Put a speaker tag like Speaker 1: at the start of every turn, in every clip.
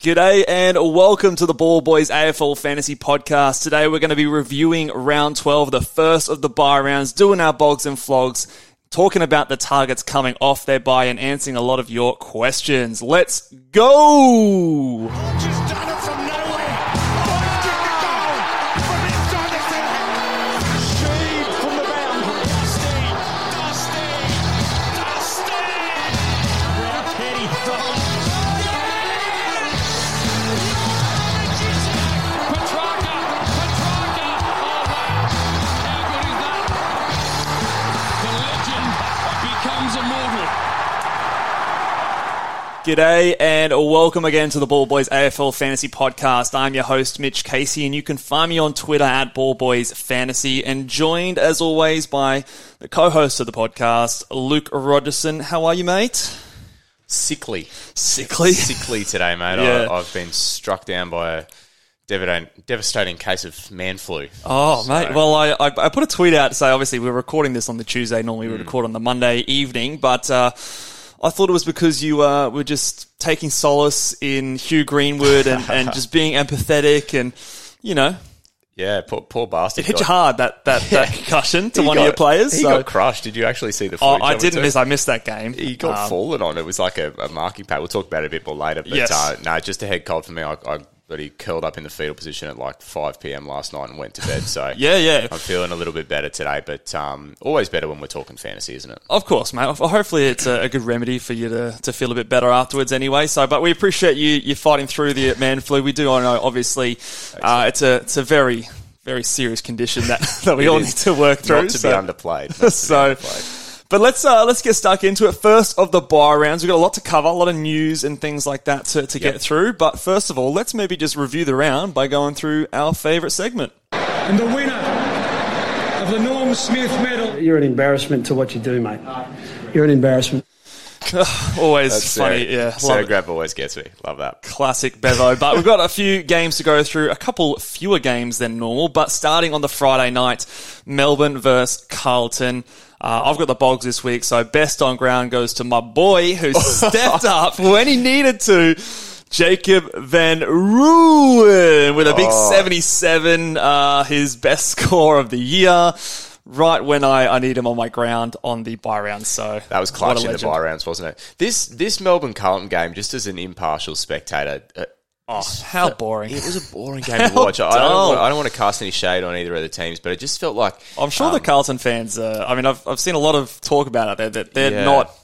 Speaker 1: G'day and welcome to the Ball Boys AFL Fantasy Podcast. Today we're going to be reviewing round 12, the first of the bye rounds, doing our bogs and flogs, talking about the targets coming off their bye and answering a lot of your questions. Let's go! G'day and welcome again to the Ball Boys AFL Fantasy Podcast. I'm your host, Mitch Casey, and you can find me on Twitter at Ball Boys Fantasy and joined as always by the co-host of the podcast, Luke Rogerson. How are you, mate?
Speaker 2: sickly,
Speaker 1: Sickly.
Speaker 2: sickly today, mate.
Speaker 1: Yeah.
Speaker 2: I, I've been struck down by a devastating, devastating case of man flu.
Speaker 1: Oh,
Speaker 2: So-
Speaker 1: mate. Well, I, I, I put a tweet out to say, obviously, we're recording this on the Tuesday. Normally, we
Speaker 2: Hmm.
Speaker 1: record on the Monday evening, but uh, I thought it was because you uh, were just taking solace in Hugh Greenwood and, and just being empathetic and, you know,
Speaker 2: yeah, poor, poor bastard.
Speaker 1: it hit
Speaker 2: got-
Speaker 1: you hard, that, that, that concussion to
Speaker 2: he
Speaker 1: one
Speaker 2: got-
Speaker 1: of your players.
Speaker 2: He
Speaker 1: so.
Speaker 2: got crushed. Did you actually see the
Speaker 1: Oh. I didn't miss. I missed that game.
Speaker 2: He got
Speaker 1: Um,
Speaker 2: fallen on. It was like a, a marking pad. We'll talk about it a bit more later. But
Speaker 1: Yes.
Speaker 2: uh, no, just a head cold for me. I, I but he curled up in the fetal position at like 5 p.m. last night and went to bed. So
Speaker 1: Yeah, yeah.
Speaker 2: I'm feeling a little bit better today. But um, always better when we're talking fantasy, isn't it?
Speaker 1: Of course, mate. Hopefully, it's a, good remedy for you to, to feel a bit better afterwards, anyway. So, but we appreciate you you fighting through the man flu. We do I know, obviously, uh, it's a it's a very very serious condition that, that we
Speaker 2: It
Speaker 1: all need to work through.
Speaker 2: Not to
Speaker 1: so-
Speaker 2: be underplayed. To be
Speaker 1: so,
Speaker 2: underplayed.
Speaker 1: but let's uh, let's get stuck into it. First of the bye rounds, we've got a lot to cover, a lot of news and things like that to, to
Speaker 2: Yep.
Speaker 1: get through. But first of all, let's maybe just review the round by going through our favourite segment.
Speaker 3: And the winner of the Norm Smith Medal.
Speaker 4: You're an embarrassment to what you do, mate. You're an embarrassment.
Speaker 1: Always
Speaker 2: That's
Speaker 1: funny,
Speaker 2: Sarah,
Speaker 1: yeah.
Speaker 2: Sarah
Speaker 1: love it.
Speaker 2: Grab always gets me. Love that.
Speaker 1: classic Bevo. But we've got a few games to go through, a couple fewer games than normal. But starting on the Friday night, Melbourne versus Carlton. Uh, I've got the Bogs this week, so best on ground goes to my boy who stepped up when he needed to. Jacob Van Rooyen with a big 77, uh, his best score of the year. Right when I, I need him on my ground on the bye round, so
Speaker 2: That was clutch in the bye rounds, wasn't it? This this Melbourne Carlton game, just as an impartial spectator, uh,
Speaker 1: Oh, how boring!
Speaker 2: it was a boring game to watch. I don't, want, I don't want to cast any shade on either of the teams, but it just felt like
Speaker 1: I'm sure the
Speaker 2: um,
Speaker 1: Carlton fans. Uh, I mean, I've I've seen a lot of talk about it. That they're
Speaker 2: Yeah.
Speaker 1: not,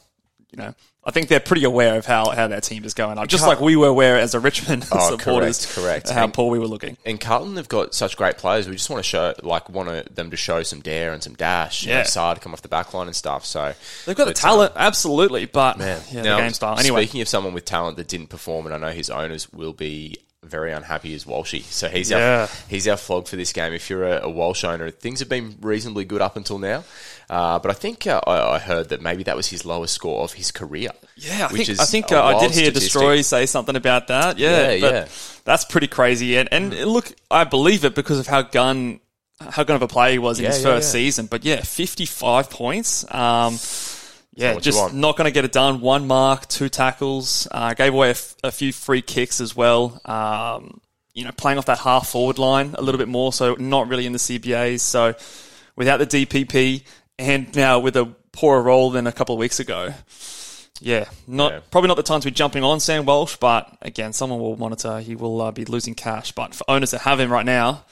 Speaker 1: you know. I think they're pretty aware of how, how their team is going just like we were aware as a Richmond
Speaker 2: Oh,
Speaker 1: supporters,
Speaker 2: correct, correct.
Speaker 1: how
Speaker 2: And-
Speaker 1: poor we were looking.
Speaker 2: And Carlton they've got such great players. We just want to show, like, want to, them to show some dare and some dash. You
Speaker 1: Yeah.
Speaker 2: know, Saad come off the back line and stuff. So
Speaker 1: They've got the
Speaker 2: but, uh,
Speaker 1: talent, absolutely, but
Speaker 2: Man,
Speaker 1: yeah,
Speaker 2: now,
Speaker 1: the game style. Anyway,
Speaker 2: speaking of someone with talent that didn't perform, and I know his owners will be very unhappy is Walshy. So he's
Speaker 1: Yeah.
Speaker 2: our he's our flog for this game. If you're a, a Walsh owner, things have been reasonably good up until now. Uh, but I think uh, I, I heard that maybe that was his lowest score of his career.
Speaker 1: Yeah, I
Speaker 2: which
Speaker 1: think
Speaker 2: is
Speaker 1: I think uh, I did hear
Speaker 2: statistic.
Speaker 1: Destroy say something about that. Yeah,
Speaker 2: Yeah,
Speaker 1: but
Speaker 2: yeah.
Speaker 1: that's pretty crazy. And and look, I believe it because of how gun how gun of a player he was in
Speaker 2: Yeah,
Speaker 1: his first season. But yeah, fifty five points. Um, yeah, just not going to get it done. One mark, two tackles. Uh, gave away a, f- a few free kicks as well. Um, you know, playing off that half forward line a little bit more, so not really in the CBAs. So without the DPP and now with a poorer role than a couple of weeks ago. Yeah, not
Speaker 2: Yeah.
Speaker 1: probably not the time to be jumping on Sam Walsh, but again, someone will monitor. He will uh, be losing cash, but for owners that have him right now,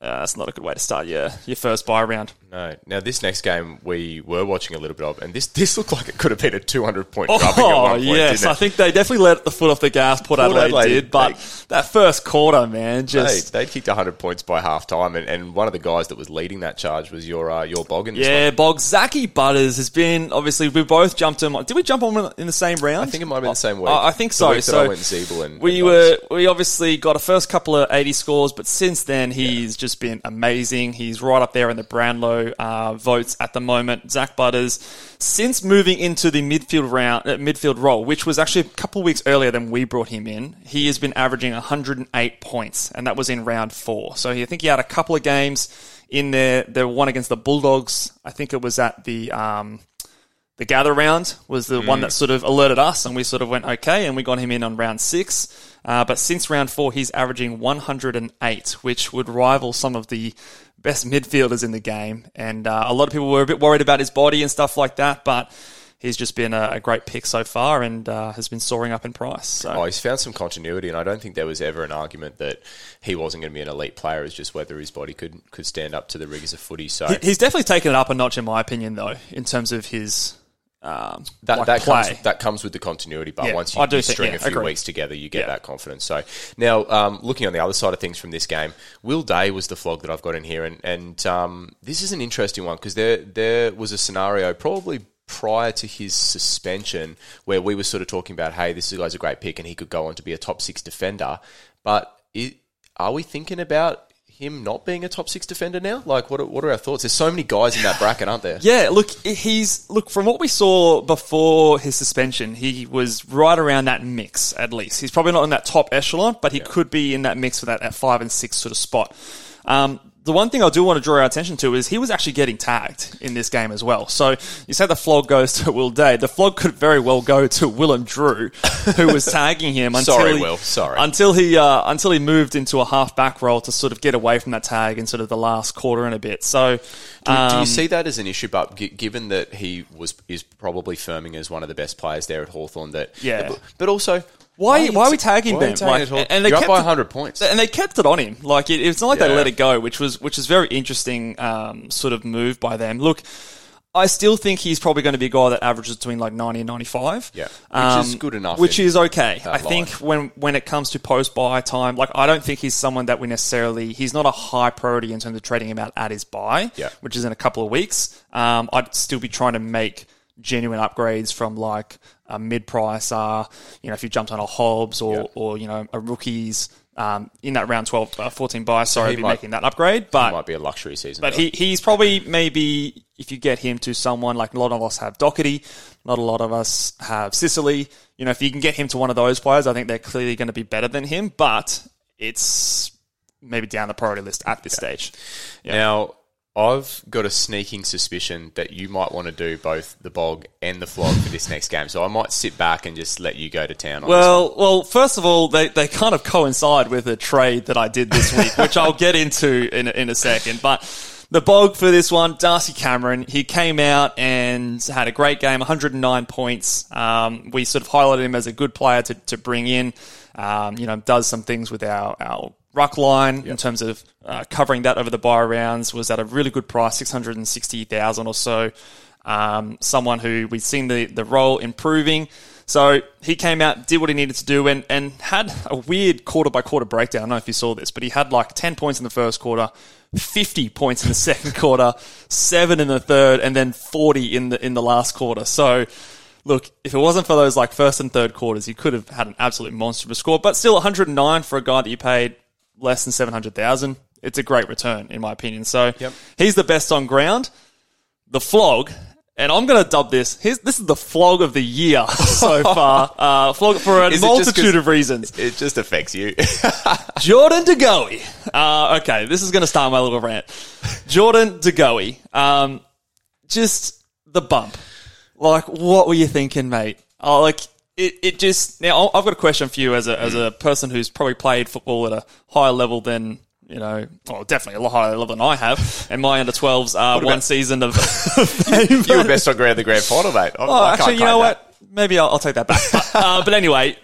Speaker 1: uh, that's not a good way to start your your first bye round.
Speaker 2: No. Now this next game we were watching a little bit of, and this this looked like it could have been a 200 point
Speaker 1: Oh,
Speaker 2: drubbing at one point.
Speaker 1: yes, I think they definitely let the foot off the gas. Port, Adelaide,
Speaker 2: Adelaide,
Speaker 1: did, but
Speaker 2: they-
Speaker 1: that first quarter, man,
Speaker 2: They,
Speaker 1: just
Speaker 2: they kicked 100 points by half time, and, and one of the guys that was leading that charge was your uh, your Bog
Speaker 1: yeah. Bog Zaki Butters has been obviously we both jumped him. Did we jump on him in the same round?
Speaker 2: I think it might have been the same week.
Speaker 1: Oh, I think so. so
Speaker 2: I went Zeeble and
Speaker 1: we
Speaker 2: and
Speaker 1: were we obviously got a first couple of eighty scores, but since then he's just been amazing. He's right up there in the Brownlow uh, votes at the moment. Zak Butters, since moving into the midfield round, uh, midfield role, which was actually a couple of weeks earlier than we brought him in, he has been averaging 108 points, and that was in round four. So he, I think he had a couple of games in there. The one against the Bulldogs, I think it was at the. Um, the gather round was the one that sort of alerted us, and we sort of went okay, and we got him in on round six. Uh, but since round four, he's averaging 108, which would rival some of the best midfielders in the game. And uh, a lot of people were a bit worried about his body and stuff like that, but he's just been a, a great pick so far and uh, has been soaring up in price. So.
Speaker 2: Oh, he's found some continuity, and I don't think there was ever an argument that he wasn't going to be an elite player. It's just whether his body could could stand up to the rigors of footy. So
Speaker 1: He- He's definitely taken it up a notch, in my opinion, though, in terms of his um,
Speaker 2: that
Speaker 1: like
Speaker 2: that
Speaker 1: play.
Speaker 2: comes that comes with the continuity. But
Speaker 1: Yeah,
Speaker 2: once you, you
Speaker 1: think-
Speaker 2: string
Speaker 1: yeah,
Speaker 2: a few
Speaker 1: agree.
Speaker 2: weeks together, you get
Speaker 1: Yeah.
Speaker 2: that confidence. So now, um, looking on the other side of things from this game, Will Day was the flog that I've got in here, and and um, this is an interesting one because there there was a scenario probably. Prior to his suspension, where we were sort of talking about, hey, this guy's a great pick and he could go on to be a top six defender. But it, are we thinking about him not being a top six defender now? Like, what are, what are our thoughts? There's so many guys in that bracket, aren't there?
Speaker 1: Yeah, look, he's look from what we saw before his suspension, he was right around that mix at least. He's probably not in that top echelon, but he could be in that mix for that, that five and six sort of spot. Um, the one thing I do want to draw our attention to is he was actually getting tagged in this game as well. So you say the flog goes to Will Day. The flog could very well go to Willem Drew, who was tagging him until
Speaker 2: Sorry,
Speaker 1: he,
Speaker 2: Will. Sorry.
Speaker 1: until he uh, until he moved into a half back role to sort of get away from that tag in sort of the last quarter and a bit. So
Speaker 2: Do, do
Speaker 1: um,
Speaker 2: you see that as an issue? But gi- given that he was is probably firming as one of the best players there at Hawthorn, that
Speaker 1: Yeah.
Speaker 2: but also
Speaker 1: Why,
Speaker 2: are
Speaker 1: why are we tagging
Speaker 2: why are
Speaker 1: Ben?
Speaker 2: tagging
Speaker 1: Like,
Speaker 2: at
Speaker 1: and they
Speaker 2: You're up
Speaker 1: kept
Speaker 2: by
Speaker 1: it-
Speaker 2: 100 points.
Speaker 1: and they kept it on him. Like it, it's not like they
Speaker 2: Yeah.
Speaker 1: let it go, which was which is very interesting um, sort of move by them. Look, I still think he's probably going to be a guy that averages between like ninety and ninety five.
Speaker 2: Yeah. Which is good enough
Speaker 1: Which
Speaker 2: in
Speaker 1: is okay. I think when when it comes to post bye time, like I don't think he's someone that we necessarily. He's not a high priority in terms of trading him out at his bye.
Speaker 2: Yeah.
Speaker 1: Which is in a couple of weeks. Um, I'd still be trying to make genuine upgrades from like a mid price. Uh, you know, if you jumped on a Hobbs or
Speaker 2: Yeah.
Speaker 1: or you know a rookies. Um, in that round 12, uh, 14 bye, sorry,
Speaker 2: he
Speaker 1: be
Speaker 2: might-
Speaker 1: making that upgrade. But
Speaker 2: might be a luxury season.
Speaker 1: but he, he's probably maybe if you get him to someone like a lot of us have Doherty, not a lot of us have Sicily. You know, if you can get him to one of those players, I think they're clearly going to be better than him. But it's maybe down the priority list at this stage.
Speaker 2: Now, I've got a sneaking suspicion that you might want to do both the bog and the flog for this next game. So I might sit back and just let you go to town on.
Speaker 1: Well, well, first of all, they, they kind of coincide with a trade that I did this week, which I'll get into in a, in a second. But the bog for this one, Darcy Cameron, he came out and had a great game, 109 points. Um, we sort of highlighted him as a good player to, to bring in. Um, you know, does some things with our, our ruck line in terms of uh, covering that over the bye rounds. Was at a really good price, 660,000 or so. Um, someone who we've seen the, the role improving. So he came out, did what he needed to do, and, and had a weird quarter by quarter breakdown. I don't know if you saw this, but he had like 10 points in the first quarter, 50 points in the second quarter, seven in the third, and then 40 in the in the last quarter. So look, if it wasn't for those like first and third quarters, he could have had an absolute monster of a score. But still, 109 for a guy that you paid less than 700,000. It's a great return, in my opinion. So
Speaker 2: Yep.
Speaker 1: he's the best on ground. The flog, and I'm going to dub this. This is the flog of the year so far. Uh, flog for a
Speaker 2: Is it just 'cause-
Speaker 1: multitude of reasons.
Speaker 2: It just affects you.
Speaker 1: Jordan DeGoey. Uh, okay, this is going to start my little rant. Jordan DeGoey. Um, just the bump. Like, what were you thinking, mate? Oh, like it. It just now. I've got a question for you as a as a person who's probably played football at a higher level than. You know, well, definitely a lot higher level than I have. And my under 12s are one season of.
Speaker 2: you were best on ground in the grand final, mate. I-
Speaker 1: Oh,
Speaker 2: I
Speaker 1: actually, you know
Speaker 2: that.
Speaker 1: what? Maybe I'll, I'll take that back. But, uh, but anyway,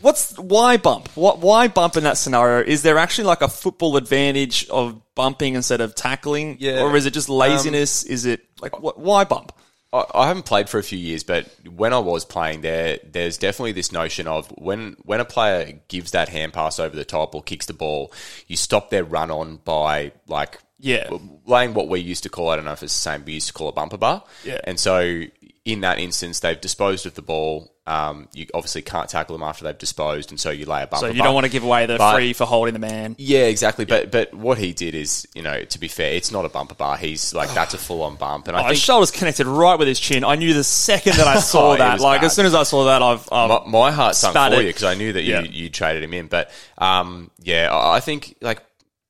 Speaker 1: what's why bump? What why bump in that scenario? Is there actually like a football advantage of bumping instead of tackling?
Speaker 2: Yeah.
Speaker 1: Or is it just laziness? is it like what? Why bump?
Speaker 2: I, haven't played for a few years, but when I was playing there, there's definitely this notion of when when a player gives that hand pass over the top or kicks the ball, you stop their run on by like
Speaker 1: Yeah.
Speaker 2: laying what we used to call I don't know if it's the same, but we used to call a bumper bar.
Speaker 1: Yeah.
Speaker 2: and so in that instance, they've disposed of the ball. Um, you obviously can't tackle them after they've disposed, and so you lay a bumper.
Speaker 1: So you don't want to give away the
Speaker 2: But-
Speaker 1: free for holding the man.
Speaker 2: Yeah, exactly. But but what he did is, you know, to be fair, it's not a bumper bar. He's like that's a full on bump, and
Speaker 1: Oh,
Speaker 2: I
Speaker 1: his shoulder's connected right with his chin. I knew the second that I saw
Speaker 2: Oh,
Speaker 1: that. Like
Speaker 2: bad.
Speaker 1: as soon as I saw that, I've, I've
Speaker 2: my, my heart sunk
Speaker 1: spat
Speaker 2: for you because I knew that you,
Speaker 1: Yeah.
Speaker 2: you traded him in. But um, yeah, I I think like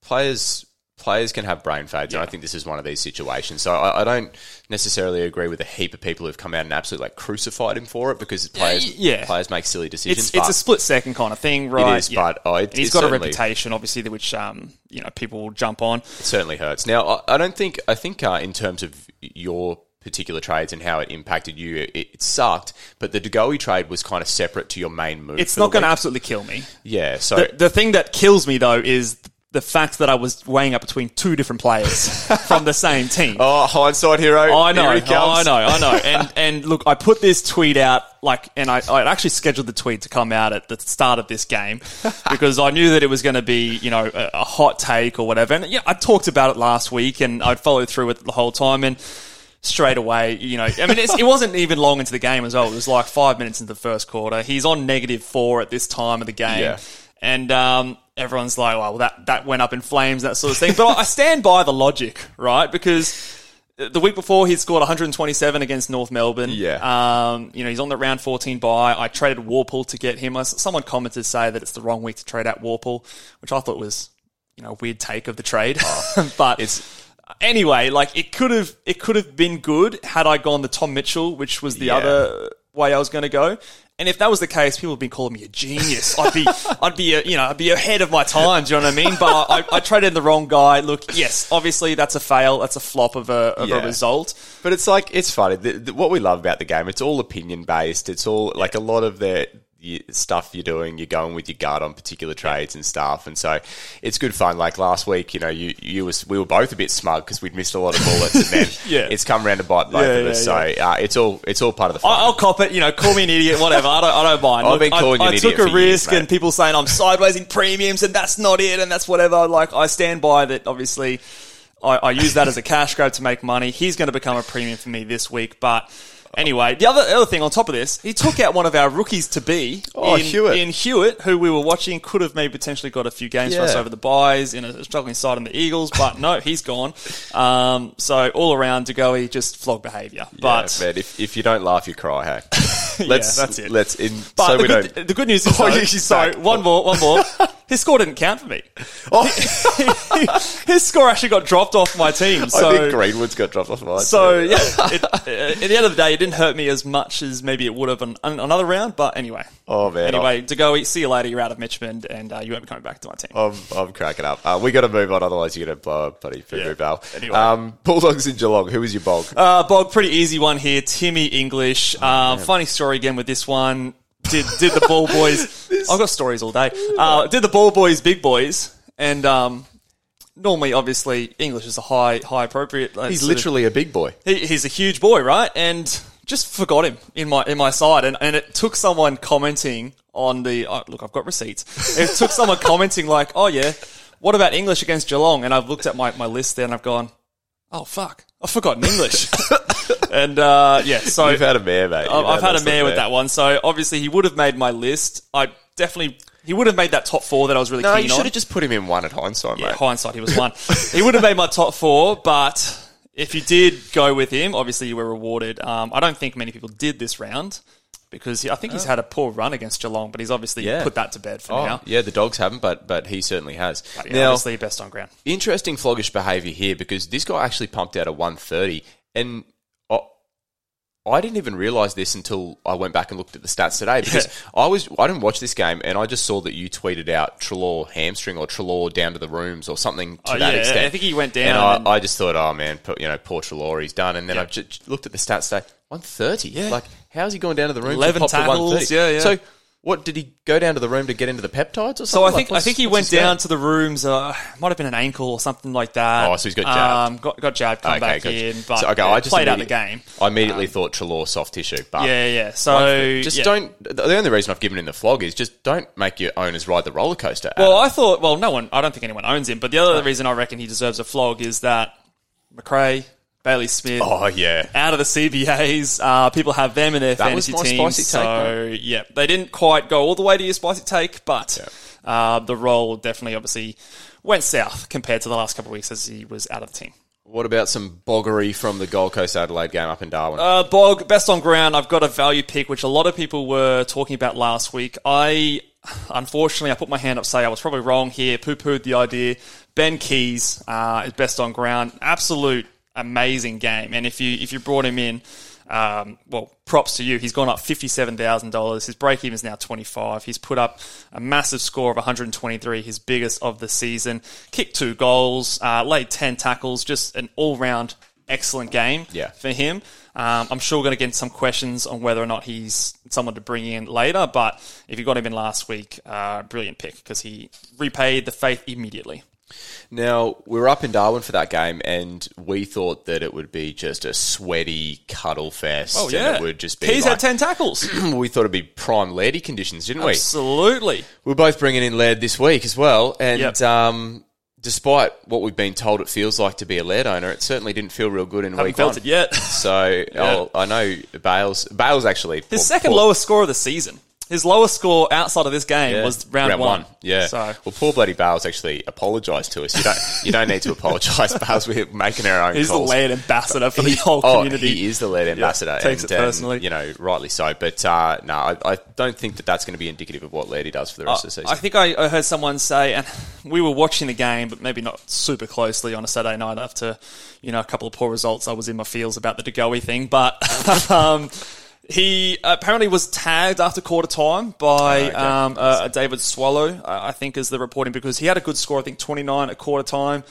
Speaker 2: players players can have brain fades, and I think this is one of these situations. So I, I don't necessarily agree with a heap of people who've come out and absolutely like crucified him for it because players
Speaker 1: yeah.
Speaker 2: players make silly decisions.
Speaker 1: It's, it's a split second kind of thing, right?
Speaker 2: is, but, oh, it-
Speaker 1: he's
Speaker 2: it
Speaker 1: got a reputation, obviously, that which um, you know people will jump on.
Speaker 2: it certainly hurts. Now I, I don't think I think uh, in terms of your particular trades and how it impacted you, it, it sucked. But the De Goey trade was kind of separate to your main move.
Speaker 1: It's not going to absolutely kill me.
Speaker 2: Yeah. So
Speaker 1: The, the thing that kills me though is the fact that I was weighing up between two different players from the same team.
Speaker 2: oh, hindsight hero.
Speaker 1: I know,
Speaker 2: he
Speaker 1: I know, I know. And and look, I put this tweet out like, and I, I actually scheduled the tweet to come out at the start of this game because I knew that it was going to be, you know, a, a hot take or whatever. And yeah, I talked about it last week, and I'd followed through with it the whole time. And straight away, you know, I mean, it's, it wasn't even long into the game as well. It was like five minutes into the first quarter. He's on negative four at this time of the game.
Speaker 2: Yeah.
Speaker 1: And um, everyone's like, well, that, that went up in flames, that sort of thing. But I stand by the logic, right? Because the week before he scored 127 against North Melbourne.
Speaker 2: Yeah.
Speaker 1: Um, you know, he's on the round 14 bye. I traded Worpel to get him. Someone commented say that it's the wrong week to trade out Worpel, which I thought was, you know, a weird take of the trade. but
Speaker 2: It's-
Speaker 1: anyway, like it could have it could have been good had I gone the Tom Mitchell, which was the
Speaker 2: Yeah.
Speaker 1: other way I was going to go. And if that was the case, people would be calling me a genius. I'd be, I'd be, a, you know, I'd be ahead of my time. Do you know what I mean? But I, I traded the wrong guy. Look, yes, obviously that's a fail. That's a flop of a of
Speaker 2: Yeah.
Speaker 1: a result.
Speaker 2: But it's like it's funny. The, the, what we love about the game, it's all opinion based. It's all like a lot of the, the stuff you're doing. You're going with your gut on particular trades and stuff, and so it's good fun. Like last week, you know, you you was we were both a bit smug because we'd missed a lot of bullets, and then
Speaker 1: Yeah.
Speaker 2: it's come around to bite both
Speaker 1: Yeah,
Speaker 2: of us.
Speaker 1: yeah,
Speaker 2: so uh, it's all it's all part of the fun.
Speaker 1: I'll cop it. You know, call me an idiot, whatever. I don't, I don't mind.
Speaker 2: I've been
Speaker 1: I-
Speaker 2: calling you
Speaker 1: I,
Speaker 2: an
Speaker 1: I took a
Speaker 2: for years,
Speaker 1: risk, and people saying I'm sideways in premiums, and that's not it, and that's whatever. Like I stand by that. Obviously, I, I use that as a cash grab to make money. He's going to become a premium for me this week, but. Anyway, the other, other thing on top of this, he took out one of our rookies to be
Speaker 2: Oh,
Speaker 1: in,
Speaker 2: Hewitt.
Speaker 1: in Hewitt, who we were watching, could have maybe potentially got a few games for us
Speaker 2: Yeah.
Speaker 1: over the byes in a struggling side in the Eagles, but no, he's gone. Um, so all around, De Goey just flog behaviour. But
Speaker 2: yeah, man, if, if you don't laugh, you cry. Hey, let's
Speaker 1: that's it.
Speaker 2: Let's in
Speaker 1: But
Speaker 2: so
Speaker 1: the,
Speaker 2: we
Speaker 1: good,
Speaker 2: don't.
Speaker 1: the good news is,
Speaker 2: Oh,
Speaker 1: though, sorry, one more, one more. His score didn't count for me.
Speaker 2: Oh,
Speaker 1: His score actually got dropped off my team.
Speaker 2: I think
Speaker 1: So,
Speaker 2: Greenwood's got dropped off mine.
Speaker 1: so
Speaker 2: too.
Speaker 1: yeah, it, uh, at the end of the day, it didn't hurt me as much as maybe it would have on, on another round. But anyway,
Speaker 2: Oh, man,
Speaker 1: Anyway, De Goey, see you later. You're out of Mitchmond, and uh, you won't be coming back to my team.
Speaker 2: I'm, I'm cracking up. Uh, we got to move on, otherwise you're going to blow a bloody finger
Speaker 1: Yeah.
Speaker 2: bell.
Speaker 1: Anyway.
Speaker 2: Um, Bulldogs in Geelong. Who was your bog?
Speaker 1: Uh, Bog, pretty easy one here. Timmy English.
Speaker 2: Oh,
Speaker 1: Uh, funny story again with this one. Did did the ball boys? I've got stories all day. Uh, did the ball boys big boys? And um, normally, obviously, English is a high high appropriate. uh,
Speaker 2: He's
Speaker 1: sort of-
Speaker 2: literally a big boy.
Speaker 1: he, he's a huge boy, right? And just forgot him in my in my side, and, and it took someone commenting on the oh, look. I've got receipts. It took someone commenting like, "Oh yeah, what about English against Geelong?" And I've looked at my, my list there, and I've gone, "Oh fuck, I've forgotten English." and uh, yeah, so
Speaker 2: You've had a mare, mate.
Speaker 1: I've,
Speaker 2: You've
Speaker 1: I've had a mare with that one. So obviously he would have made my list. I definitely he would have made that top four that I was really
Speaker 2: No,
Speaker 1: keen
Speaker 2: you
Speaker 1: on.
Speaker 2: should have just put him in one at hindsight,
Speaker 1: Yeah,
Speaker 2: mate.
Speaker 1: hindsight, he was one. he would have made my top four, but if you did go with him, obviously you were rewarded. Um, I don't think many people did this round because I think he's oh. had a poor run against Geelong, but he's obviously
Speaker 2: Oh. Yeah.
Speaker 1: put that to bed for
Speaker 2: Oh,
Speaker 1: now.
Speaker 2: yeah, the dogs haven't, but but he certainly has.
Speaker 1: Yeah,
Speaker 2: now,
Speaker 1: obviously best on ground.
Speaker 2: interesting floggish behaviour here because this guy actually pumped out a 130 and I, I didn't even realise this until I went back and looked at the stats today because I was I didn't watch this game and I just saw that you tweeted out Treloar hamstring or Treloar down to the rooms or something to
Speaker 1: Oh,
Speaker 2: that
Speaker 1: yeah,
Speaker 2: extent.
Speaker 1: I think he went down
Speaker 2: and I,
Speaker 1: and-
Speaker 2: I just thought, oh man, you know, poor Treloar, he's done. And then
Speaker 1: Yeah.
Speaker 2: I just looked at the stats today, 130.
Speaker 1: Yeah.
Speaker 2: Like, how's he going down to the room?
Speaker 1: 11
Speaker 2: to pop
Speaker 1: tackles,
Speaker 2: 130?
Speaker 1: yeah, yeah.
Speaker 2: So. What did he go down to the room to get into the peptides or something?
Speaker 1: So I
Speaker 2: Like,
Speaker 1: think I think he went down to the rooms. Uh, might have been an ankle or something like that.
Speaker 2: Oh, so he's got jabbed.
Speaker 1: Um, got, got jabbed. Come back
Speaker 2: gotcha.
Speaker 1: in, but
Speaker 2: So, okay,
Speaker 1: yeah,
Speaker 2: I just
Speaker 1: played out the game.
Speaker 2: I immediately thought Treloar soft tissue, but
Speaker 1: Yeah, yeah. So
Speaker 2: just
Speaker 1: yeah.
Speaker 2: don't. The only reason I've given him the flog is just don't make your owners ride the roller coaster.
Speaker 1: Well, I thought. Well, no one. I don't think anyone owns him. But the other reason I reckon he deserves a flog is that Macrae, Bailey Smith,
Speaker 2: oh yeah,
Speaker 1: out of the CBAs. Uh, people have them in their
Speaker 2: That was
Speaker 1: fantasy
Speaker 2: my
Speaker 1: teams.
Speaker 2: spicy take,
Speaker 1: so yeah, they didn't quite go all the way to your spicy take, but uh, the role definitely, obviously, went south compared to the last couple of weeks as he was out of the team.
Speaker 2: What about some boggery from the Gold Coast Adelaide game up in Darwin?
Speaker 1: Uh, Bog, best on ground. I've got a value pick, which a lot of people were talking about last week. I, unfortunately, I put my hand up, say I was probably wrong here, poo pooed the idea. Ben Keays uh, is best on ground. Absolute amazing game. And if you if you brought him in, um, well, props to you. He's gone up fifty-seven thousand dollars. His break even is now twenty-five. He's put up a massive score of one hundred and twenty-three, his biggest of the season. Kicked two goals, uh, laid ten tackles. Just an all-round excellent game
Speaker 2: Yeah.
Speaker 1: for him. Um, I'm sure we're going to get some questions on whether or not he's someone to bring in later. But if you got him in last week, uh, brilliant pick because he repaid the faith immediately.
Speaker 2: Now, we were up in Darwin for that game, and we thought that it would be just a sweaty cuddle fest.
Speaker 1: Oh
Speaker 2: and
Speaker 1: yeah,
Speaker 2: it would just be.
Speaker 1: Keays
Speaker 2: like,
Speaker 1: had ten tackles.
Speaker 2: we thought it'd be prime Lairdy conditions, didn't we?
Speaker 1: Absolutely.
Speaker 2: We're both bringing in Laird this week as well, and
Speaker 1: Yep.
Speaker 2: um, despite what we've been told it feels like to be a Laird owner, it certainly didn't feel real good in
Speaker 1: Haven't
Speaker 2: week
Speaker 1: felt
Speaker 2: one.
Speaker 1: it yet.
Speaker 2: So I'll, I know Bales. Bales actually
Speaker 1: His
Speaker 2: poor-
Speaker 1: second
Speaker 2: poor-
Speaker 1: lowest score of the season. His lowest score outside of this game
Speaker 2: Yeah.
Speaker 1: was round, one.
Speaker 2: Yeah.
Speaker 1: So
Speaker 2: Well, poor bloody Bales actually apologised to us. You don't. You don't need to apologise, Bales. We're making our own.
Speaker 1: he's
Speaker 2: calls.
Speaker 1: the Laird ambassador for the whole
Speaker 2: Oh,
Speaker 1: community.
Speaker 2: he is the Laird ambassador.
Speaker 1: takes
Speaker 2: and,
Speaker 1: it
Speaker 2: um,
Speaker 1: personally.
Speaker 2: you know, rightly so. But uh, no, I, I don't think that that's going to be indicative of what Lairdy does for the rest of the season.
Speaker 1: I think I, I heard someone say, and we were watching the game, but maybe not super closely on a Saturday night after, you know, a couple of poor results. I was in my feels about the De Goey thing, but um, he apparently was tagged after quarter time by
Speaker 2: okay.
Speaker 1: um, uh, David Swallow, I think, is the reporting because he had a good score. I think twenty nine at quarter time.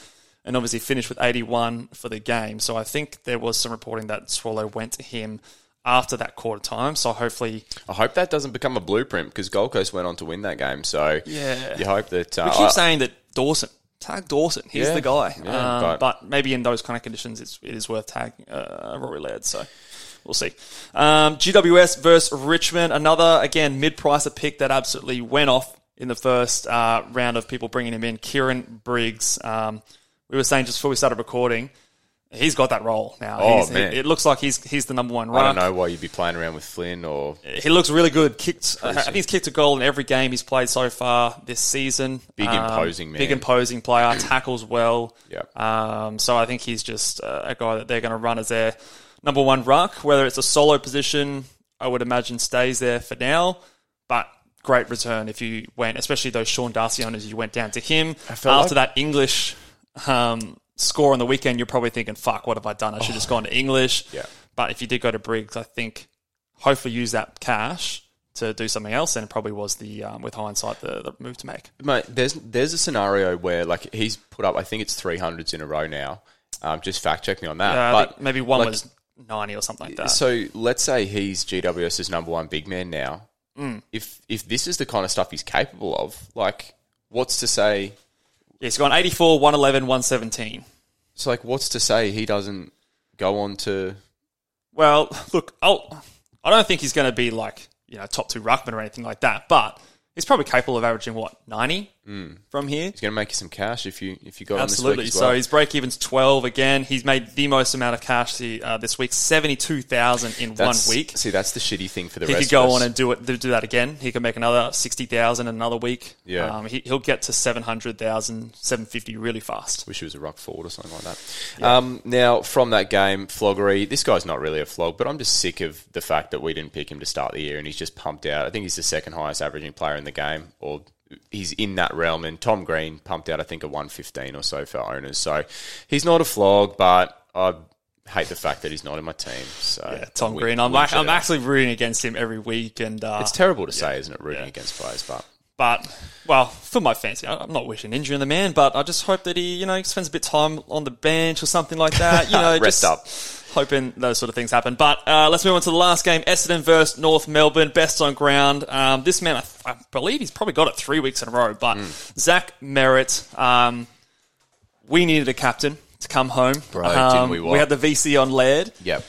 Speaker 1: And obviously finished with 81 for the game. So I think there was some reporting that Swallow went to him after that quarter time. So hopefully
Speaker 2: I hope that doesn't become a blueprint because Gold Coast went on to win that game. So
Speaker 1: Yeah.
Speaker 2: you hope that. Uh,
Speaker 1: We keep
Speaker 2: I-
Speaker 1: saying that Dawson, tag Dawson, he's
Speaker 2: Yeah,
Speaker 1: the guy.
Speaker 2: yeah,
Speaker 1: Um,
Speaker 2: but-
Speaker 1: but, maybe in those kind of conditions, it's, it is worth tagging uh, Rory Laird. So we'll see. Um, GWS versus Richmond, another again mid-pricer pick that absolutely went off in the first uh, round of people bringing him in. Kieren Briggs. Um, we were saying just before we started recording. He's got that role now.
Speaker 2: Oh,
Speaker 1: He's-
Speaker 2: man.
Speaker 1: It looks like he's he's the number one.
Speaker 2: I don't know why you'd be playing around with Flynn or
Speaker 1: He looks really good. Kicked, I think he's kicked a goal in every game he's played so far this season.
Speaker 2: Big imposing man.
Speaker 1: Big imposing player. tackles well.
Speaker 2: Yep.
Speaker 1: Um, so I think he's just uh, a guy that they're going to run as their number one ruck. Whether it's a solo position, I would imagine stays there for now. But great return if you went, especially those Sean Darcy owners. You went down to him after
Speaker 2: like-
Speaker 1: that English um, score on the weekend. You're probably thinking, "Fuck, what have I done? I should have just gone to English."
Speaker 2: Yeah.
Speaker 1: But if you did go to Briggs, I think hopefully use that cash to do something else, and it probably was the um, with hindsight the, the move to make.
Speaker 2: Mate, there's there's a scenario where like he's put up, I think it's three hundreds in a row now. Um, just fact check me on that.
Speaker 1: I
Speaker 2: but
Speaker 1: maybe one
Speaker 2: like,
Speaker 1: was ninety or something like that.
Speaker 2: So let's say he's GWS's number one big man now.
Speaker 1: Mm.
Speaker 2: If if this is the kind of stuff he's capable of, like, what's to say?
Speaker 1: yeah, he's gone 84, 111, 117.
Speaker 2: So like, what's to say he doesn't go on to?
Speaker 1: Well, look, I'll, I don't think he's going to be like you know top two ruckman or anything like that, but he's probably capable of averaging what 90, from here.
Speaker 2: He's going to make you some cash if you if you got
Speaker 1: Absolutely.
Speaker 2: him this week as well.
Speaker 1: So his break even's 12 again. He's made the most amount of cash uh, this week, 72,000 in
Speaker 2: That's-
Speaker 1: one week.
Speaker 2: See, that's the shitty thing for the
Speaker 1: He could go on and do it. Do that again. He could make another sixty thousand in another week.
Speaker 2: Yeah.
Speaker 1: um, he, he'll get to 700,000, 750 really fast.
Speaker 2: Wish he was a ruck forward or something like that. Um, now, from that game, Floggery, this guy's not really a flog, but I'm just sick of the fact that we didn't pick him to start the year and he's just pumped out. I think he's the second highest averaging player in the game, or he's in that realm. And Tom Green pumped out, I think, a 115 or so for owners. So he's not a flog, but I hate the fact that he's not in my team. So
Speaker 1: Yeah, Tom
Speaker 2: we-
Speaker 1: Green. I'm,
Speaker 2: should
Speaker 1: I'm actually rooting against him every week, and uh,
Speaker 2: It's terrible to say, isn't it, rooting
Speaker 1: yeah.
Speaker 2: against players, but.
Speaker 1: But well, for my fancy, I'm not wishing injury on the man, but I just hope that he, you know, spends a bit of time on the bench or something like that. You know,
Speaker 2: Rest
Speaker 1: just
Speaker 2: up.
Speaker 1: Hoping those sort of things happen. But uh, let's move on to the last game: Essendon versus North Melbourne. Best on ground. Um, this man, I, I believe, he's probably got it three weeks in a row. But
Speaker 2: Hmm.
Speaker 1: Zach Merrett, um, we needed a captain to come home.
Speaker 2: Bro,
Speaker 1: um,
Speaker 2: didn't we what?
Speaker 1: had the VC on Laird.
Speaker 2: Yep.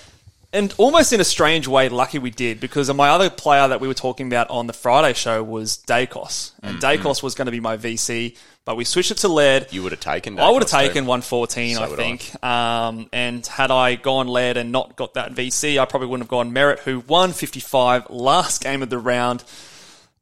Speaker 1: And almost in a strange way, lucky we did because my other player that we were talking about on the Friday show was Daicos. And
Speaker 2: Mm-hmm.
Speaker 1: Daicos was going to be my VC, but we switched it to Laird.
Speaker 2: You would have taken
Speaker 1: I would have taken 114,
Speaker 2: So
Speaker 1: I
Speaker 2: would I.
Speaker 1: think. Um, and had I gone Laird and not got that VC, I probably wouldn't have gone Merrett, who won 55 last game of the round.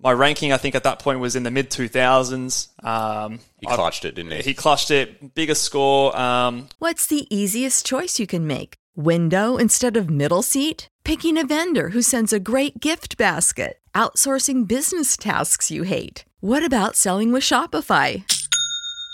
Speaker 1: My ranking, I think, at that point was in the mid 2000s. Um,
Speaker 2: He
Speaker 1: I-
Speaker 2: clutched it, didn't he?
Speaker 1: He clutched it. Biggest score. Um,
Speaker 5: What's the easiest choice you can make? Window instead of middle seat? Picking a vendor who sends a great gift basket? Outsourcing business tasks you hate? What about selling with Shopify?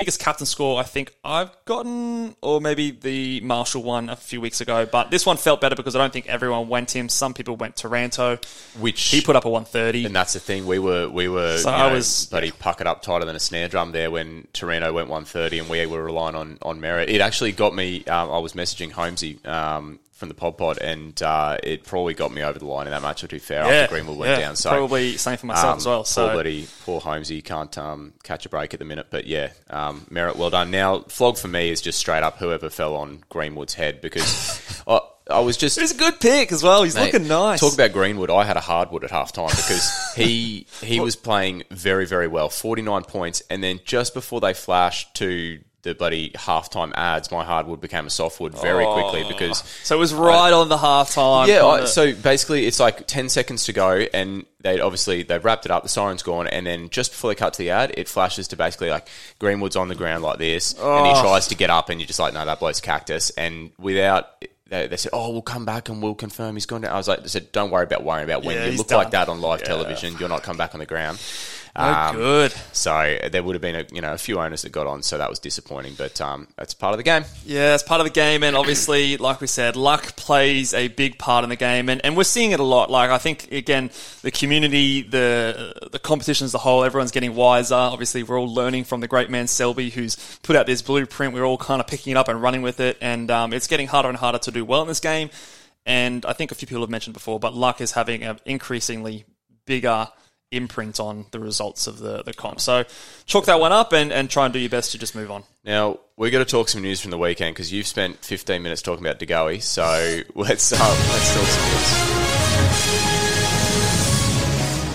Speaker 1: Biggest captain score I think I've gotten, or maybe the Marshall one a few weeks ago. But this one felt better because I don't think everyone went him. Some people went Taranto.
Speaker 2: Which
Speaker 1: He put up a 130.
Speaker 2: And that's the thing. We were we were
Speaker 1: So I
Speaker 2: know,
Speaker 1: was-
Speaker 2: bloody puckered up tighter than a snare drum there when Taranto went 130 and we were relying on on Merrett. It actually got me. Um, I was messaging Holmesy um, from the Pod Pod, and uh, it probably got me over the line in that match. To be fair,
Speaker 1: yeah,
Speaker 2: after Greenwood went
Speaker 1: yeah,
Speaker 2: down, so
Speaker 1: probably same for myself
Speaker 2: um,
Speaker 1: as well. So
Speaker 2: poor bloody poor Holmesy can't um, catch a break at the minute, but yeah, um, Merrett well done. Now flog for me is just straight up whoever fell on Greenwood's head because I, I was just
Speaker 1: he's a good pick as well. He's
Speaker 2: Mate,
Speaker 1: looking nice.
Speaker 2: Talk about Greenwood. I had a hardwood at half time because he he was playing very very well, forty nine points, and then just before they flashed to the bloody halftime ads, my hardwood became a softwood very oh. quickly because
Speaker 1: so it was right on the half time.
Speaker 2: yeah. I, so basically, it's like ten seconds to go, and they obviously they've wrapped it up. The siren's gone, and then just before they cut to the ad, it flashes to basically like Greenwood's on the ground like this, and
Speaker 1: Oh.
Speaker 2: he tries to get up, and you're just like, no, that bloke's cactus, and without. They, they said, "Oh, we'll come back and we'll confirm he's gone down." I was like, "They said, don't worry about worrying about when
Speaker 1: Yeah,
Speaker 2: you look
Speaker 1: done.
Speaker 2: like that on live
Speaker 1: Yeah.
Speaker 2: television. You're not come back on the ground."
Speaker 1: No
Speaker 2: Um,
Speaker 1: good.
Speaker 2: So there would have been a you know a few owners that got on, so that was disappointing. But um, that's part of the game.
Speaker 1: Yeah, it's part of the game, and obviously, like we said, luck plays a big part in the game, and, and we're seeing it a lot. Like I think again, the community, the the competition as a whole, everyone's getting wiser. Obviously, we're all learning from the great man Selby, who's put out this blueprint. We're all kind of picking it up and running with it, and um, it's getting harder and harder to do well in this game. And I think a few people have mentioned before, but luck is having an increasingly bigger imprint on the results of the, the comp. So chalk that one up and, and try and do your best to just move on.
Speaker 2: Now we're going to talk some news from the weekend because you've spent 15 minutes talking about De Goey. So let's um, let's talk some news.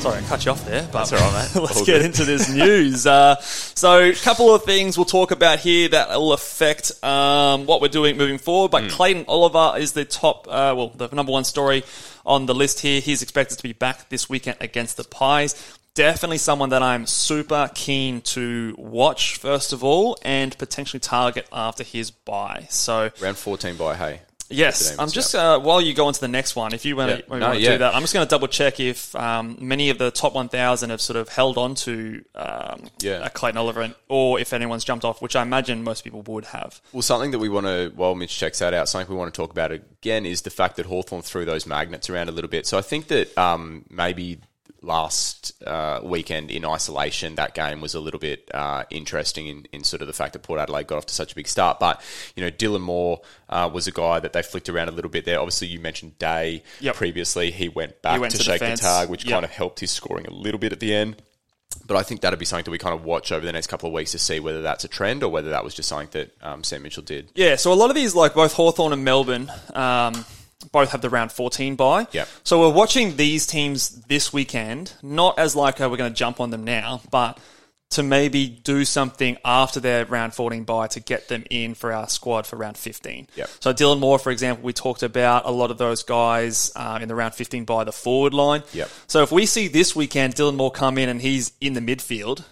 Speaker 1: Sorry, I cut you off there, but
Speaker 2: That's all right,
Speaker 1: let's
Speaker 2: All
Speaker 1: get
Speaker 2: good.
Speaker 1: into this news. Uh, so, a couple of things we'll talk about here that will affect um, what we're doing moving forward. But Clayton Oliver is the top, uh, well, the number one story on the list here. He's expected to be back this weekend against the Pies. Definitely someone that I'm super keen to watch, first of all, and potentially target after his bye. So,
Speaker 2: Round 14 bye, Hay.
Speaker 1: Yes, I'm just uh, while you go on to the next one, if you want to,
Speaker 2: No, yeah.
Speaker 1: do that, I'm just going to double check if um, many of the top 1,000 have sort of held on to um,
Speaker 2: Yeah.
Speaker 1: a Clayton Oliver, and- or if anyone's jumped off, which I imagine most people would have.
Speaker 2: Well, something that we want to, while Mitch checks that out, something we want to talk about again is the fact that Hawthorn threw those magnets around a little bit. So I think that um, maybe last uh, weekend in isolation, that game was a little bit uh, interesting in, in sort of the fact that Port Adelaide got off to such a big start. But, you know, Dylan Moore uh, was a guy that they flicked around a little bit there. Obviously, you mentioned Day
Speaker 1: Yep.
Speaker 2: previously. He went back
Speaker 1: went
Speaker 2: to,
Speaker 1: to
Speaker 2: shake the tag, which
Speaker 1: Yep.
Speaker 2: kind of helped his scoring a little bit at the end. But I think that'll be something that we kind of watch over the next couple of weeks to see whether that's a trend or whether that was just something that um, Sam Mitchell did.
Speaker 1: Yeah, so a lot of these, like both Hawthorn and Melbourne, um, both have the round 14 bye.
Speaker 2: Yep.
Speaker 1: So we're watching these teams this weekend, not as like uh, we're going to jump on them now, but to maybe do something after their round 14 bye to get them in for our squad for round 15.
Speaker 2: Yep.
Speaker 1: So Dylan Moore, for example, we talked about a lot of those guys uh, in the round 15 by the forward line.
Speaker 2: Yep.
Speaker 1: So if we see this weekend Dylan Moore come in and he's in the midfield,